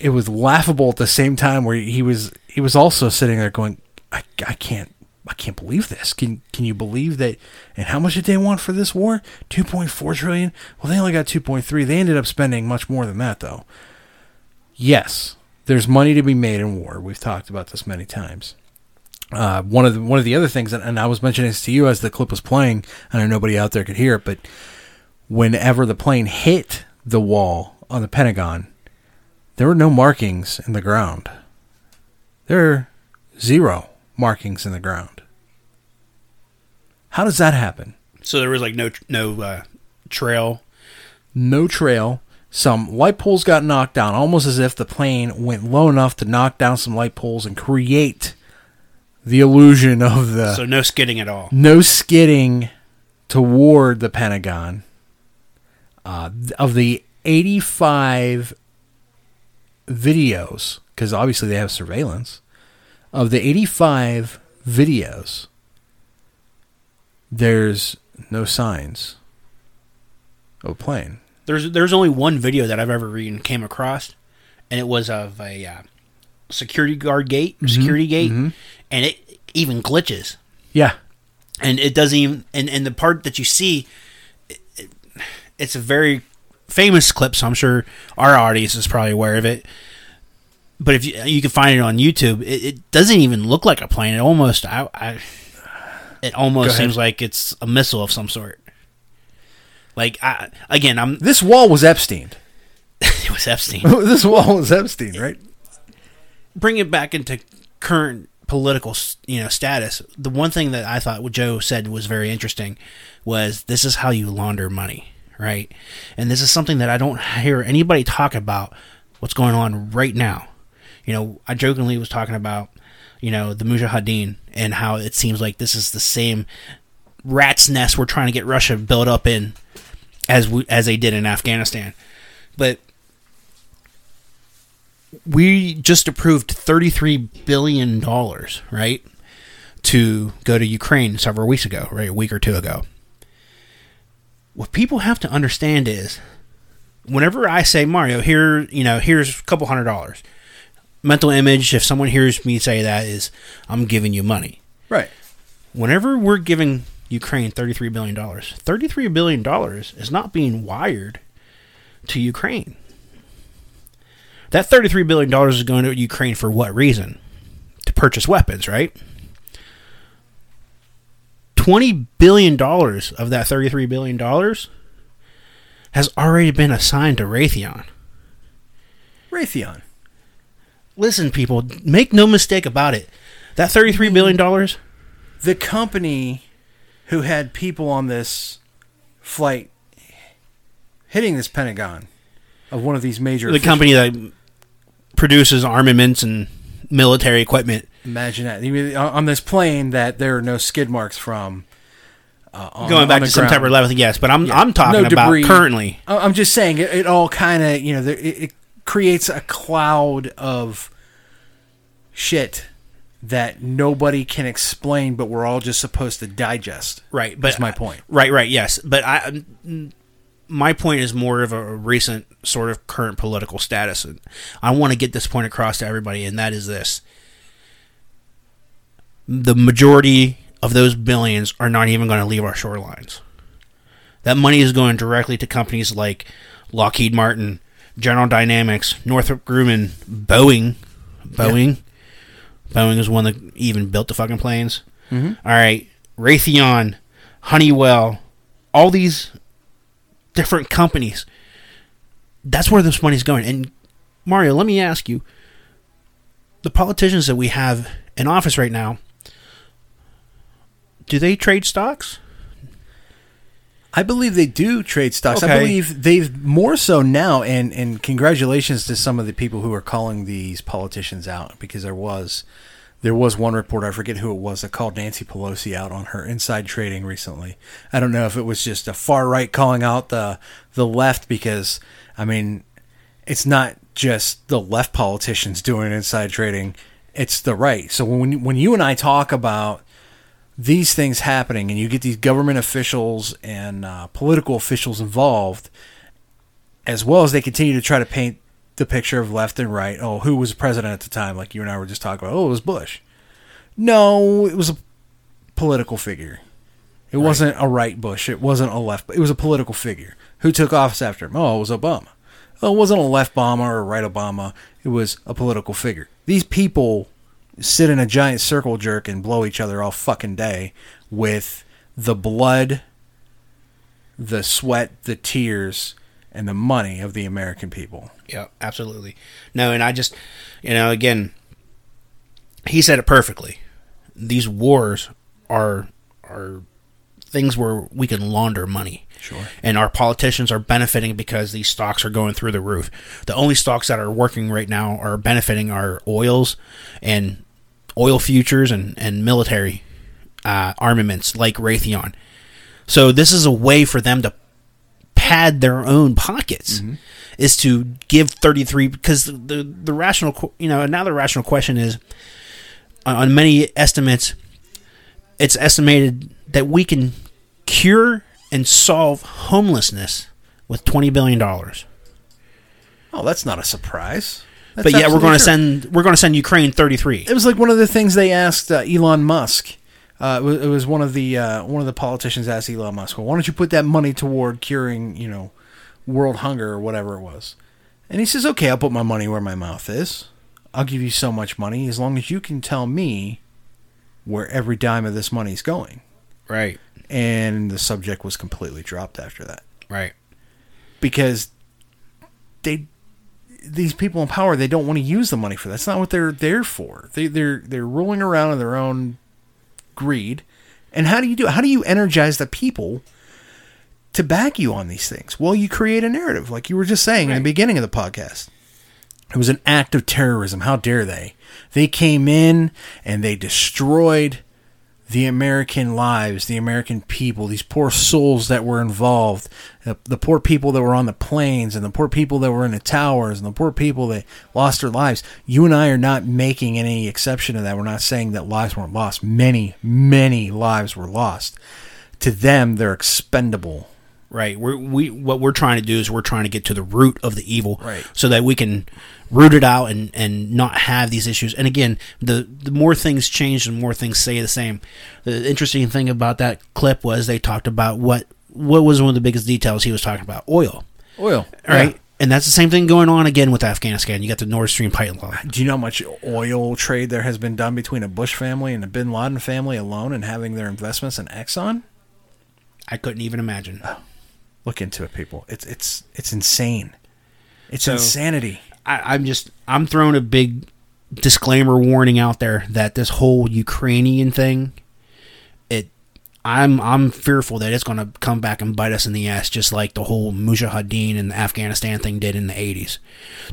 it was laughable at the same time where he was he was also sitting there going, I, I can't I can't believe this. Can can you believe that? And how much did they want for this war? Two point four trillion. Well, they only got two point three. They ended up spending much more than that, though. Yes, there's money to be made in war. We've talked about this many times. Uh, one of the one of the other things, and, I was mentioning this to you as the clip was playing. I know nobody out there could hear it, but whenever the plane hit the wall on the Pentagon, there were no markings in the ground. There zero markings in the ground. How does that happen? So there was like no no uh, trail. No trail. Some light poles got knocked down, almost as if the plane went low enough to knock down some light poles and create the illusion of the so no skidding at all. no skidding toward the Pentagon. Uh, of the 85 videos, because obviously they have surveillance, of the 85 videos, there's no signs of a plane. There's there's only one video that I've ever read and came across, and it was of a uh, security guard gate, Mhm, security gate, mhm. and it even glitches. Yeah. and it doesn't even and, and the part that you see it, it- it's a very famous clip so i'm sure our audience is probably aware of it but if you you can find it on youtube it, it doesn't even look like a plane. It almost i, I it almost seems like it's a missile of some sort. Like I, again i'm This wall was Epstein. it was epstein. This wall was Epstein, right? bring it back into current political you know status. The one thing that i thought what joe said was very interesting was this is how you launder money right? And this is something that i don't hear anybody talk about what's going on right now you know i jokingly was talking about you know the mujahideen and how it seems like this is the same rat's nest we're trying to get russia built up in as we, as they did in afghanistan but we just approved $33 billion, right? To go to Ukraine several weeks ago, right? A week or two ago. What people have to understand is whenever I say, Mario, here, you know, here's a couple hundred dollars. Mental image, if someone hears me say that, is I'm giving you money. Right. Whenever we're giving Ukraine $33 billion, $33 billion is not being wired to Ukraine. That $33 billion is going to Ukraine for what reason? To purchase weapons, right? $20 billion of that $33 billion has already been assigned to Raytheon. Raytheon. Listen, people, make no mistake about it. That $33 billion, The company who had people on this flight hitting this Pentagon of one of these major the company that produces armaments and military equipment. Imagine that mean, on this plane that there are no skid marks from. Uh, on, Going back to September 11th, yes, but I'm Yeah. I'm talking No about debris. currently. I'm just saying it, it all kind of you know there, it, it creates a cloud of shit that nobody can explain, but we're all just supposed to digest. Right, That's but my point. Right, right, yes, but I, my point is more of a recent sort of current political status, and I want to get this point across to everybody, and that is this: the majority of those billions are not even going to leave our shorelines. That money is going directly to companies like Lockheed Martin, General Dynamics, Northrop Grumman, Boeing. Boeing. Boeing is one that even built the fucking planes. Mhm. All right, Raytheon, Honeywell, all these different companies. That's where this money's going. And Mario, let me ask you: the politicians that we have in office right now, do they trade stocks? I believe they do trade stocks. I believe they've more so now, and and congratulations to some of the people who are calling these politicians out because there was there was one report I forget who it was that called Nancy Pelosi out on her inside trading recently. I don't know if it was just a far right calling out the the left because I mean it's not just the left politicians doing inside trading; it's the right. So when when you and I talk about these things happening and you get these government officials and uh, political officials involved, as well as they continue to try to paint the picture of left and right. Oh, who was president at the time? Like you and I were just talking about. Oh, it was Bush. No, it was a political figure. It wasn't a right Bush. It wasn't a left. It was a political figure. Who took office after him? Oh, it was Obama. Oh, it wasn't a left Obama or a right Obama. It was a political figure. These people sit in a giant circle jerk and blow each other all fucking day with the blood, the sweat, the tears, and the money of the American people. Yeah, absolutely. No, and I just, you know, again, he said it perfectly. These wars are are things where we can launder money. Sure. And our politicians are benefiting because these stocks are going through the roof. The only stocks that are working right now are benefiting our oils and oil futures and, and military uh, armaments like Raytheon. So this is a way for them to pad their own pockets is to give 33 because the the rational you know another rational question is on many estimates it's estimated that we can cure and solve homelessness with 20 billion dollars Oh, that's not a surprise. That's but yeah we're going to send we're going to send Ukraine 33 It was like one of the things they asked uh, Elon Musk. Uh, it, was, it was one of the uh, one of the politicians asked Elon Musk, "Well, why don't you put that money toward curing, you know, world hunger or whatever it was?" And he says, "Okay, I'll put my money where my mouth is. I'll give you so much money as long as you can tell me where every dime of this money is going." Right. And the subject was completely dropped after that. Right. Because they these people in power they don't want to use the money for that. That's not what they're there for. They they're they're rolling around in their own greed. And how do you do it? How do you energize the people to back you on these things? Well, you create a narrative, like you were just saying in the beginning of the podcast. It was an act of terrorism. How dare they? They came in and they destroyed the American lives, the American people, these poor souls that were involved, the, the poor people that were on the planes, and the poor people that were in the towers, and the poor people that lost their lives. You and I are not making any exception to that. We're not saying that lives weren't lost. Many, many lives were lost. To them, they're expendable. Right. We're, we what we're trying to do is we're trying to get to the root of the evil, Right. So that we can root it out and, and not have these issues. And again, the the more things change, the more things stay the same. The interesting thing about that clip was they talked about what what was one of the biggest details he was talking about oil. Oil. Right. Yeah. And that's the same thing going on again with Afghanistan. You got the Nord Stream pipeline. Do you know how much oil trade there has been done between a Bush family and a Bin Laden family alone and having their investments in Exxon? I couldn't even imagine. Oh. Look into it, people. It's it's it's insane. It's So- insanity. I, I'm just I'm throwing a big disclaimer warning out there that this whole Ukrainian thing, it I'm I'm fearful that it's going to come back and bite us in the ass, just like the whole Mujahideen and the Afghanistan thing did in the 80s.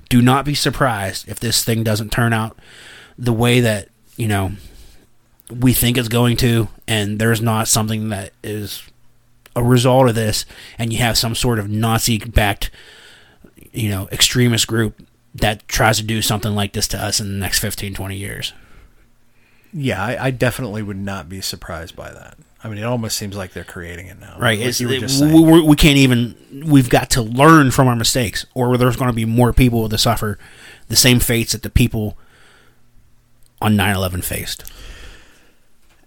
Do not be surprised if this thing doesn't turn out the way that you know we think it's going to, and there's not something that is a result of this, and you have some sort of Nazi-backed, you know, extremist group that tries to do something like this to us in the next 15, 20 years. Yeah, I, I definitely would not be surprised by that. I mean, it almost seems like they're creating it now. Right. Like you were it- just we, we- can't even. We've got to learn from our mistakes, or there's going to be more people to suffer the same fates that the people on 9/11 faced.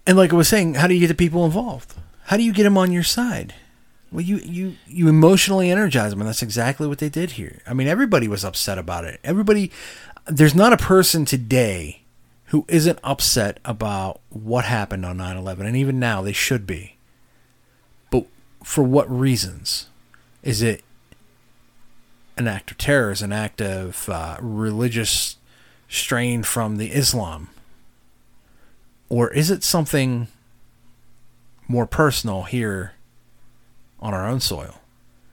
And like I was saying, how do you get the people involved? How do you get them on your side? Well, you you you emotionally energize them, and that's exactly what they did here. I mean, everybody was upset about it. Everybody, there's not a person today who isn't upset about what happened on 9/11, and even now they should be. But for what reasons? Is it an act of terror? Is an act of uh, religious strain from the Islam? Or is it something more personal here on our own soil?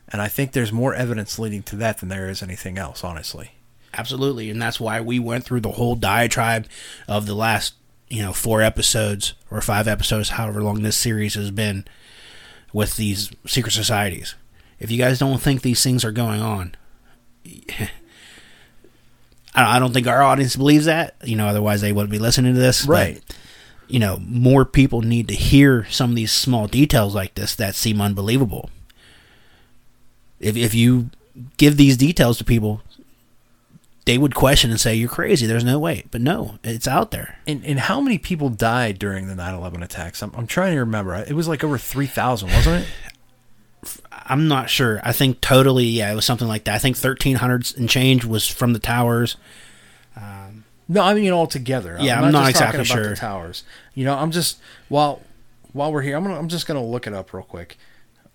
And I think there's more evidence leading to that than there is anything else, honestly. Absolutely, and that's why we went through the whole diatribe of the last, you know, four episodes or five episodes, however long this series has been, with these secret societies. If you guys don't think these things are going on, I I don't think our audience believes that. You know, otherwise they wouldn't be listening to this. but, Right. You know, more people need to hear some of these small details like this that seem unbelievable. If if you give these details to people, they would question and say you're crazy. There's no way. But no, it's out there. And, and how many people died during the 9 11 attacks? I'm, I'm trying to remember. It was like over 3,000, wasn't it? I'm not sure. I think totally, yeah, it was something like that. I think 1300 and change was from the towers. No, I mean all together. Yeah, I'm not just talking exactly about sure. The towers. You know, I'm just while while we're here, I'm gonna I'm just gonna look it up real quick.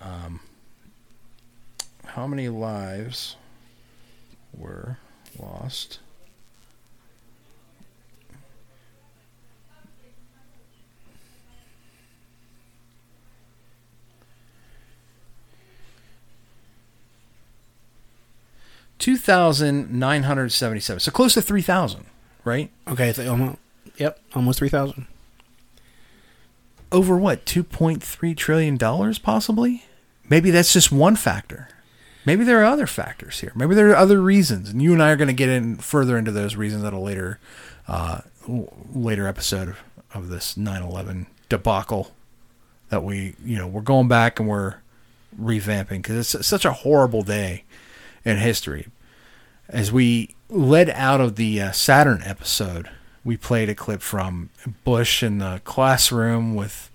Um, how many lives were lost? Two thousand nine hundred seventy-seven. So close to three thousand, right? Okay, th- almost, yep, almost 3,000. over what 2.3 trillion dollars possibly? Maybe that's just one factor. Maybe there are other factors here. Maybe there are other reasons. And you and i are going to get in further into those reasons at a later uh, later episode of, of this 9-11 debacle that we you know we're going back and we're revamping because it's such a horrible day in history as we led out of the uh, Saturn episode, we played a clip from Bush in the classroom with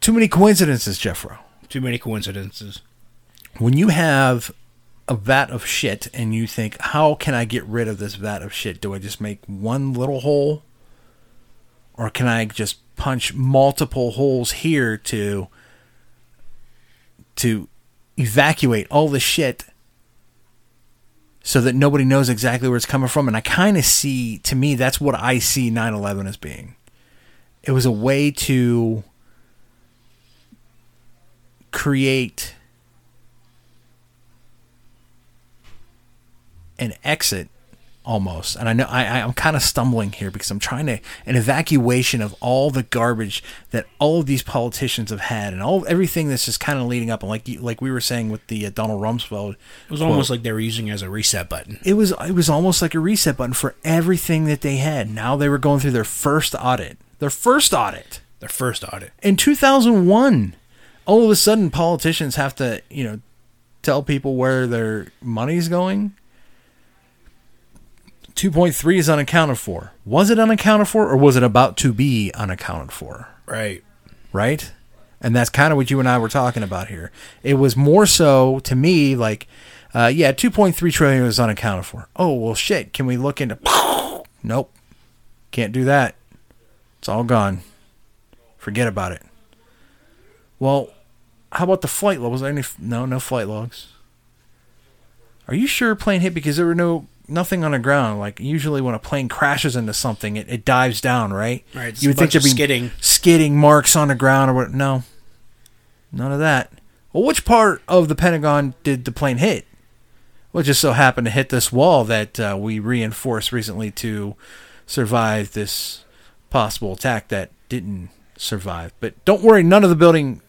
too many coincidences, Jeffro. Too many coincidences. When you have a vat of shit and you think, how can I get rid of this vat of shit? Do I just make one little hole? Or can I just punch multiple holes here to to evacuate all the shit so that nobody knows exactly where it's coming from. And I kind of see, to me, that's what I see 9 11 as being. It was a way to create an exit almost and i know I, i'm kind of stumbling here because i'm trying to an evacuation of all the garbage that all of these politicians have had and all everything that's just kind of leading up and like like we were saying with the uh, donald rumsfeld It was almost like they were using it as a reset button. it was it was almost like a reset button for everything that they had. Now they were going through their first audit. Their first audit. Their first audit. In 2001, all of a sudden politicians have to, you know, tell people where their money's going. 2.3 is unaccounted for. Was it unaccounted for or was it about to be unaccounted for? Right. Right? And that's kind of what you and I were talking about here. It was more so to me like, uh, yeah, 2.3 trillion was unaccounted for. Oh, well, shit. Can we look into. Nope. Can't do that. It's all gone. Forget about it. Well, how about the flight log? Was there any. No, no flight logs. Are you sure plane hit because there were no nothing on the ground. Like usually when a plane crashes into something, it, it dives down, right? Right, You would think there'd be skidding. skidding marks on the ground or what? No, none of that. Well, which part of the Pentagon did the plane hit? Well, it just so happened to hit this wall that uh, we reinforced recently to survive this possible attack that didn't survive. But don't worry, none of the building,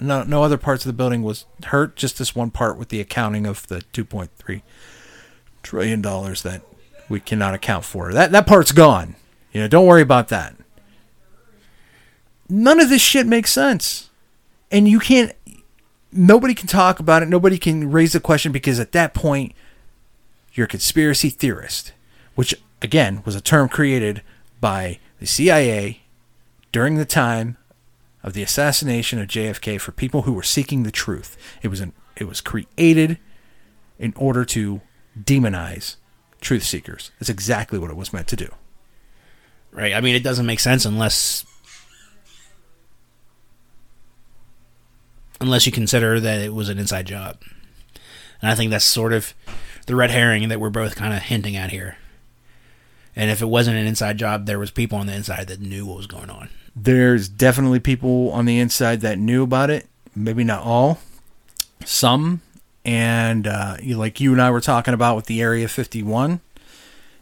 no, no other parts of the building was hurt. Just this one part with the accounting of the 2.3 trillion dollars that we cannot account for. That that part's gone. You know, don't worry about that. None of this shit makes sense. And you can't nobody can talk about it. Nobody can raise the question because at that point you're a conspiracy theorist, which again was a term created by the CIA during the time of the assassination of JFK for people who were seeking the truth. It was an, it was created in order to demonize truth seekers. That's exactly what it was meant to do. Right. I mean, it doesn't make sense unless unless you consider that it was an inside job. And I think that's sort of the red herring that we're both kind of hinting at here. And if it wasn't an inside job, there was people on the inside that knew what was going on. There's definitely people on the inside that knew about it. Maybe not all, some. And uh, you, like you and I were talking about with the Area 51,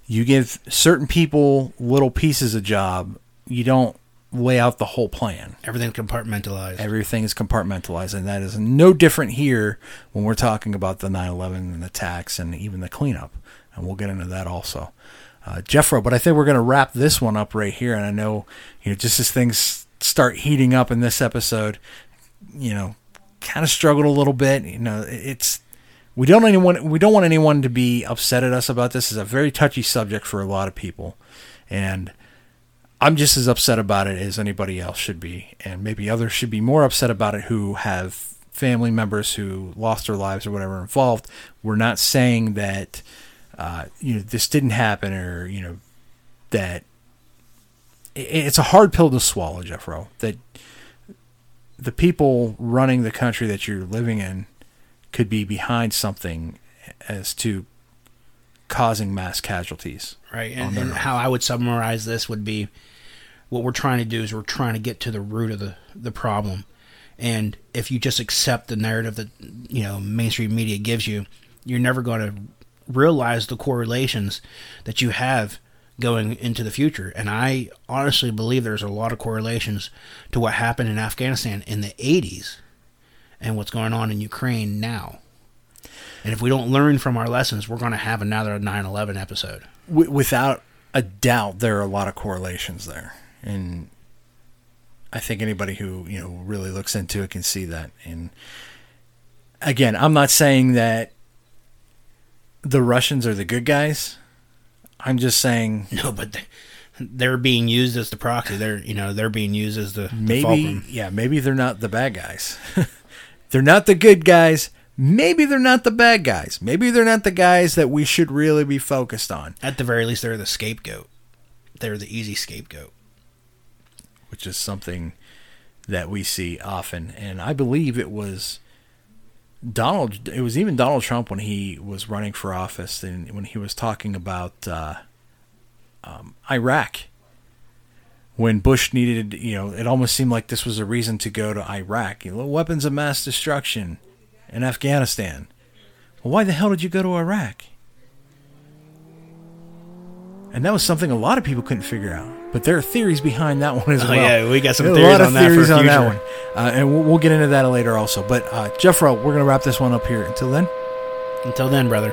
you give certain people little pieces of job. You don't lay out the whole plan. Everything's compartmentalized. Everything is compartmentalized, and that is no different here when we're talking about the 9/11 and the attacks and even the cleanup. And we'll get into that also, uh, Jeffro. But I think we're going to wrap this one up right here. And I know, you know, just as things start heating up in this episode, you know, kind of struggled a little bit. You know, it's we don't anyone we don't want anyone to be upset at us about this. It's a very touchy subject for a lot of people, and I'm just as upset about it as anybody else should be, and maybe others should be more upset about it who have family members who lost their lives or whatever involved. We're not saying that uh, you know this didn't happen or you know that it's a hard pill to swallow, Jeffro. That the people running the country that you're living in could be behind something as to causing mass casualties. Right. And, and how I would summarize this would be what we're trying to do is we're trying to get to the root of the, the problem. And if you just accept the narrative that, you know, mainstream media gives you, you're never going to realize the correlations that you have going into the future. And I honestly believe there's a lot of correlations to what happened in Afghanistan in the 80s and what's going on in Ukraine now. And if we don't learn from our lessons, we're going to have another 9 11 episode. Without a doubt, there are a lot of correlations there, and I think anybody who you know really looks into it can see that. And again, I'm not saying that the Russians are the good guys. I'm just saying No, but they, they're being used as the proxy. They're you know they're being used as the, the maybe fulcrum. yeah, maybe they're not the bad guys. they're not the good guys. Maybe they're not the bad guys. Maybe they're not the guys that we should really be focused on. At the very least, they're the scapegoat. They're the easy scapegoat. which is something that we see often. And I believe it was Donald. It was even Donald Trump when he was running for office and when he was talking about uh, um, Iraq. When Bush needed, you know, it almost seemed like this was a reason to go to Iraq. You know, weapons of mass destruction in Afghanistan. Well, why the hell did you go to Iraq? And that was something a lot of people couldn't figure out. But there are theories behind that one as Oh, well. yeah, we got some theories a lot on of that for theories on that one, uh, and we'll, we'll get into that later also. But uh, Jeffro, we're going to wrap this one up here. Until then, Until then, brother.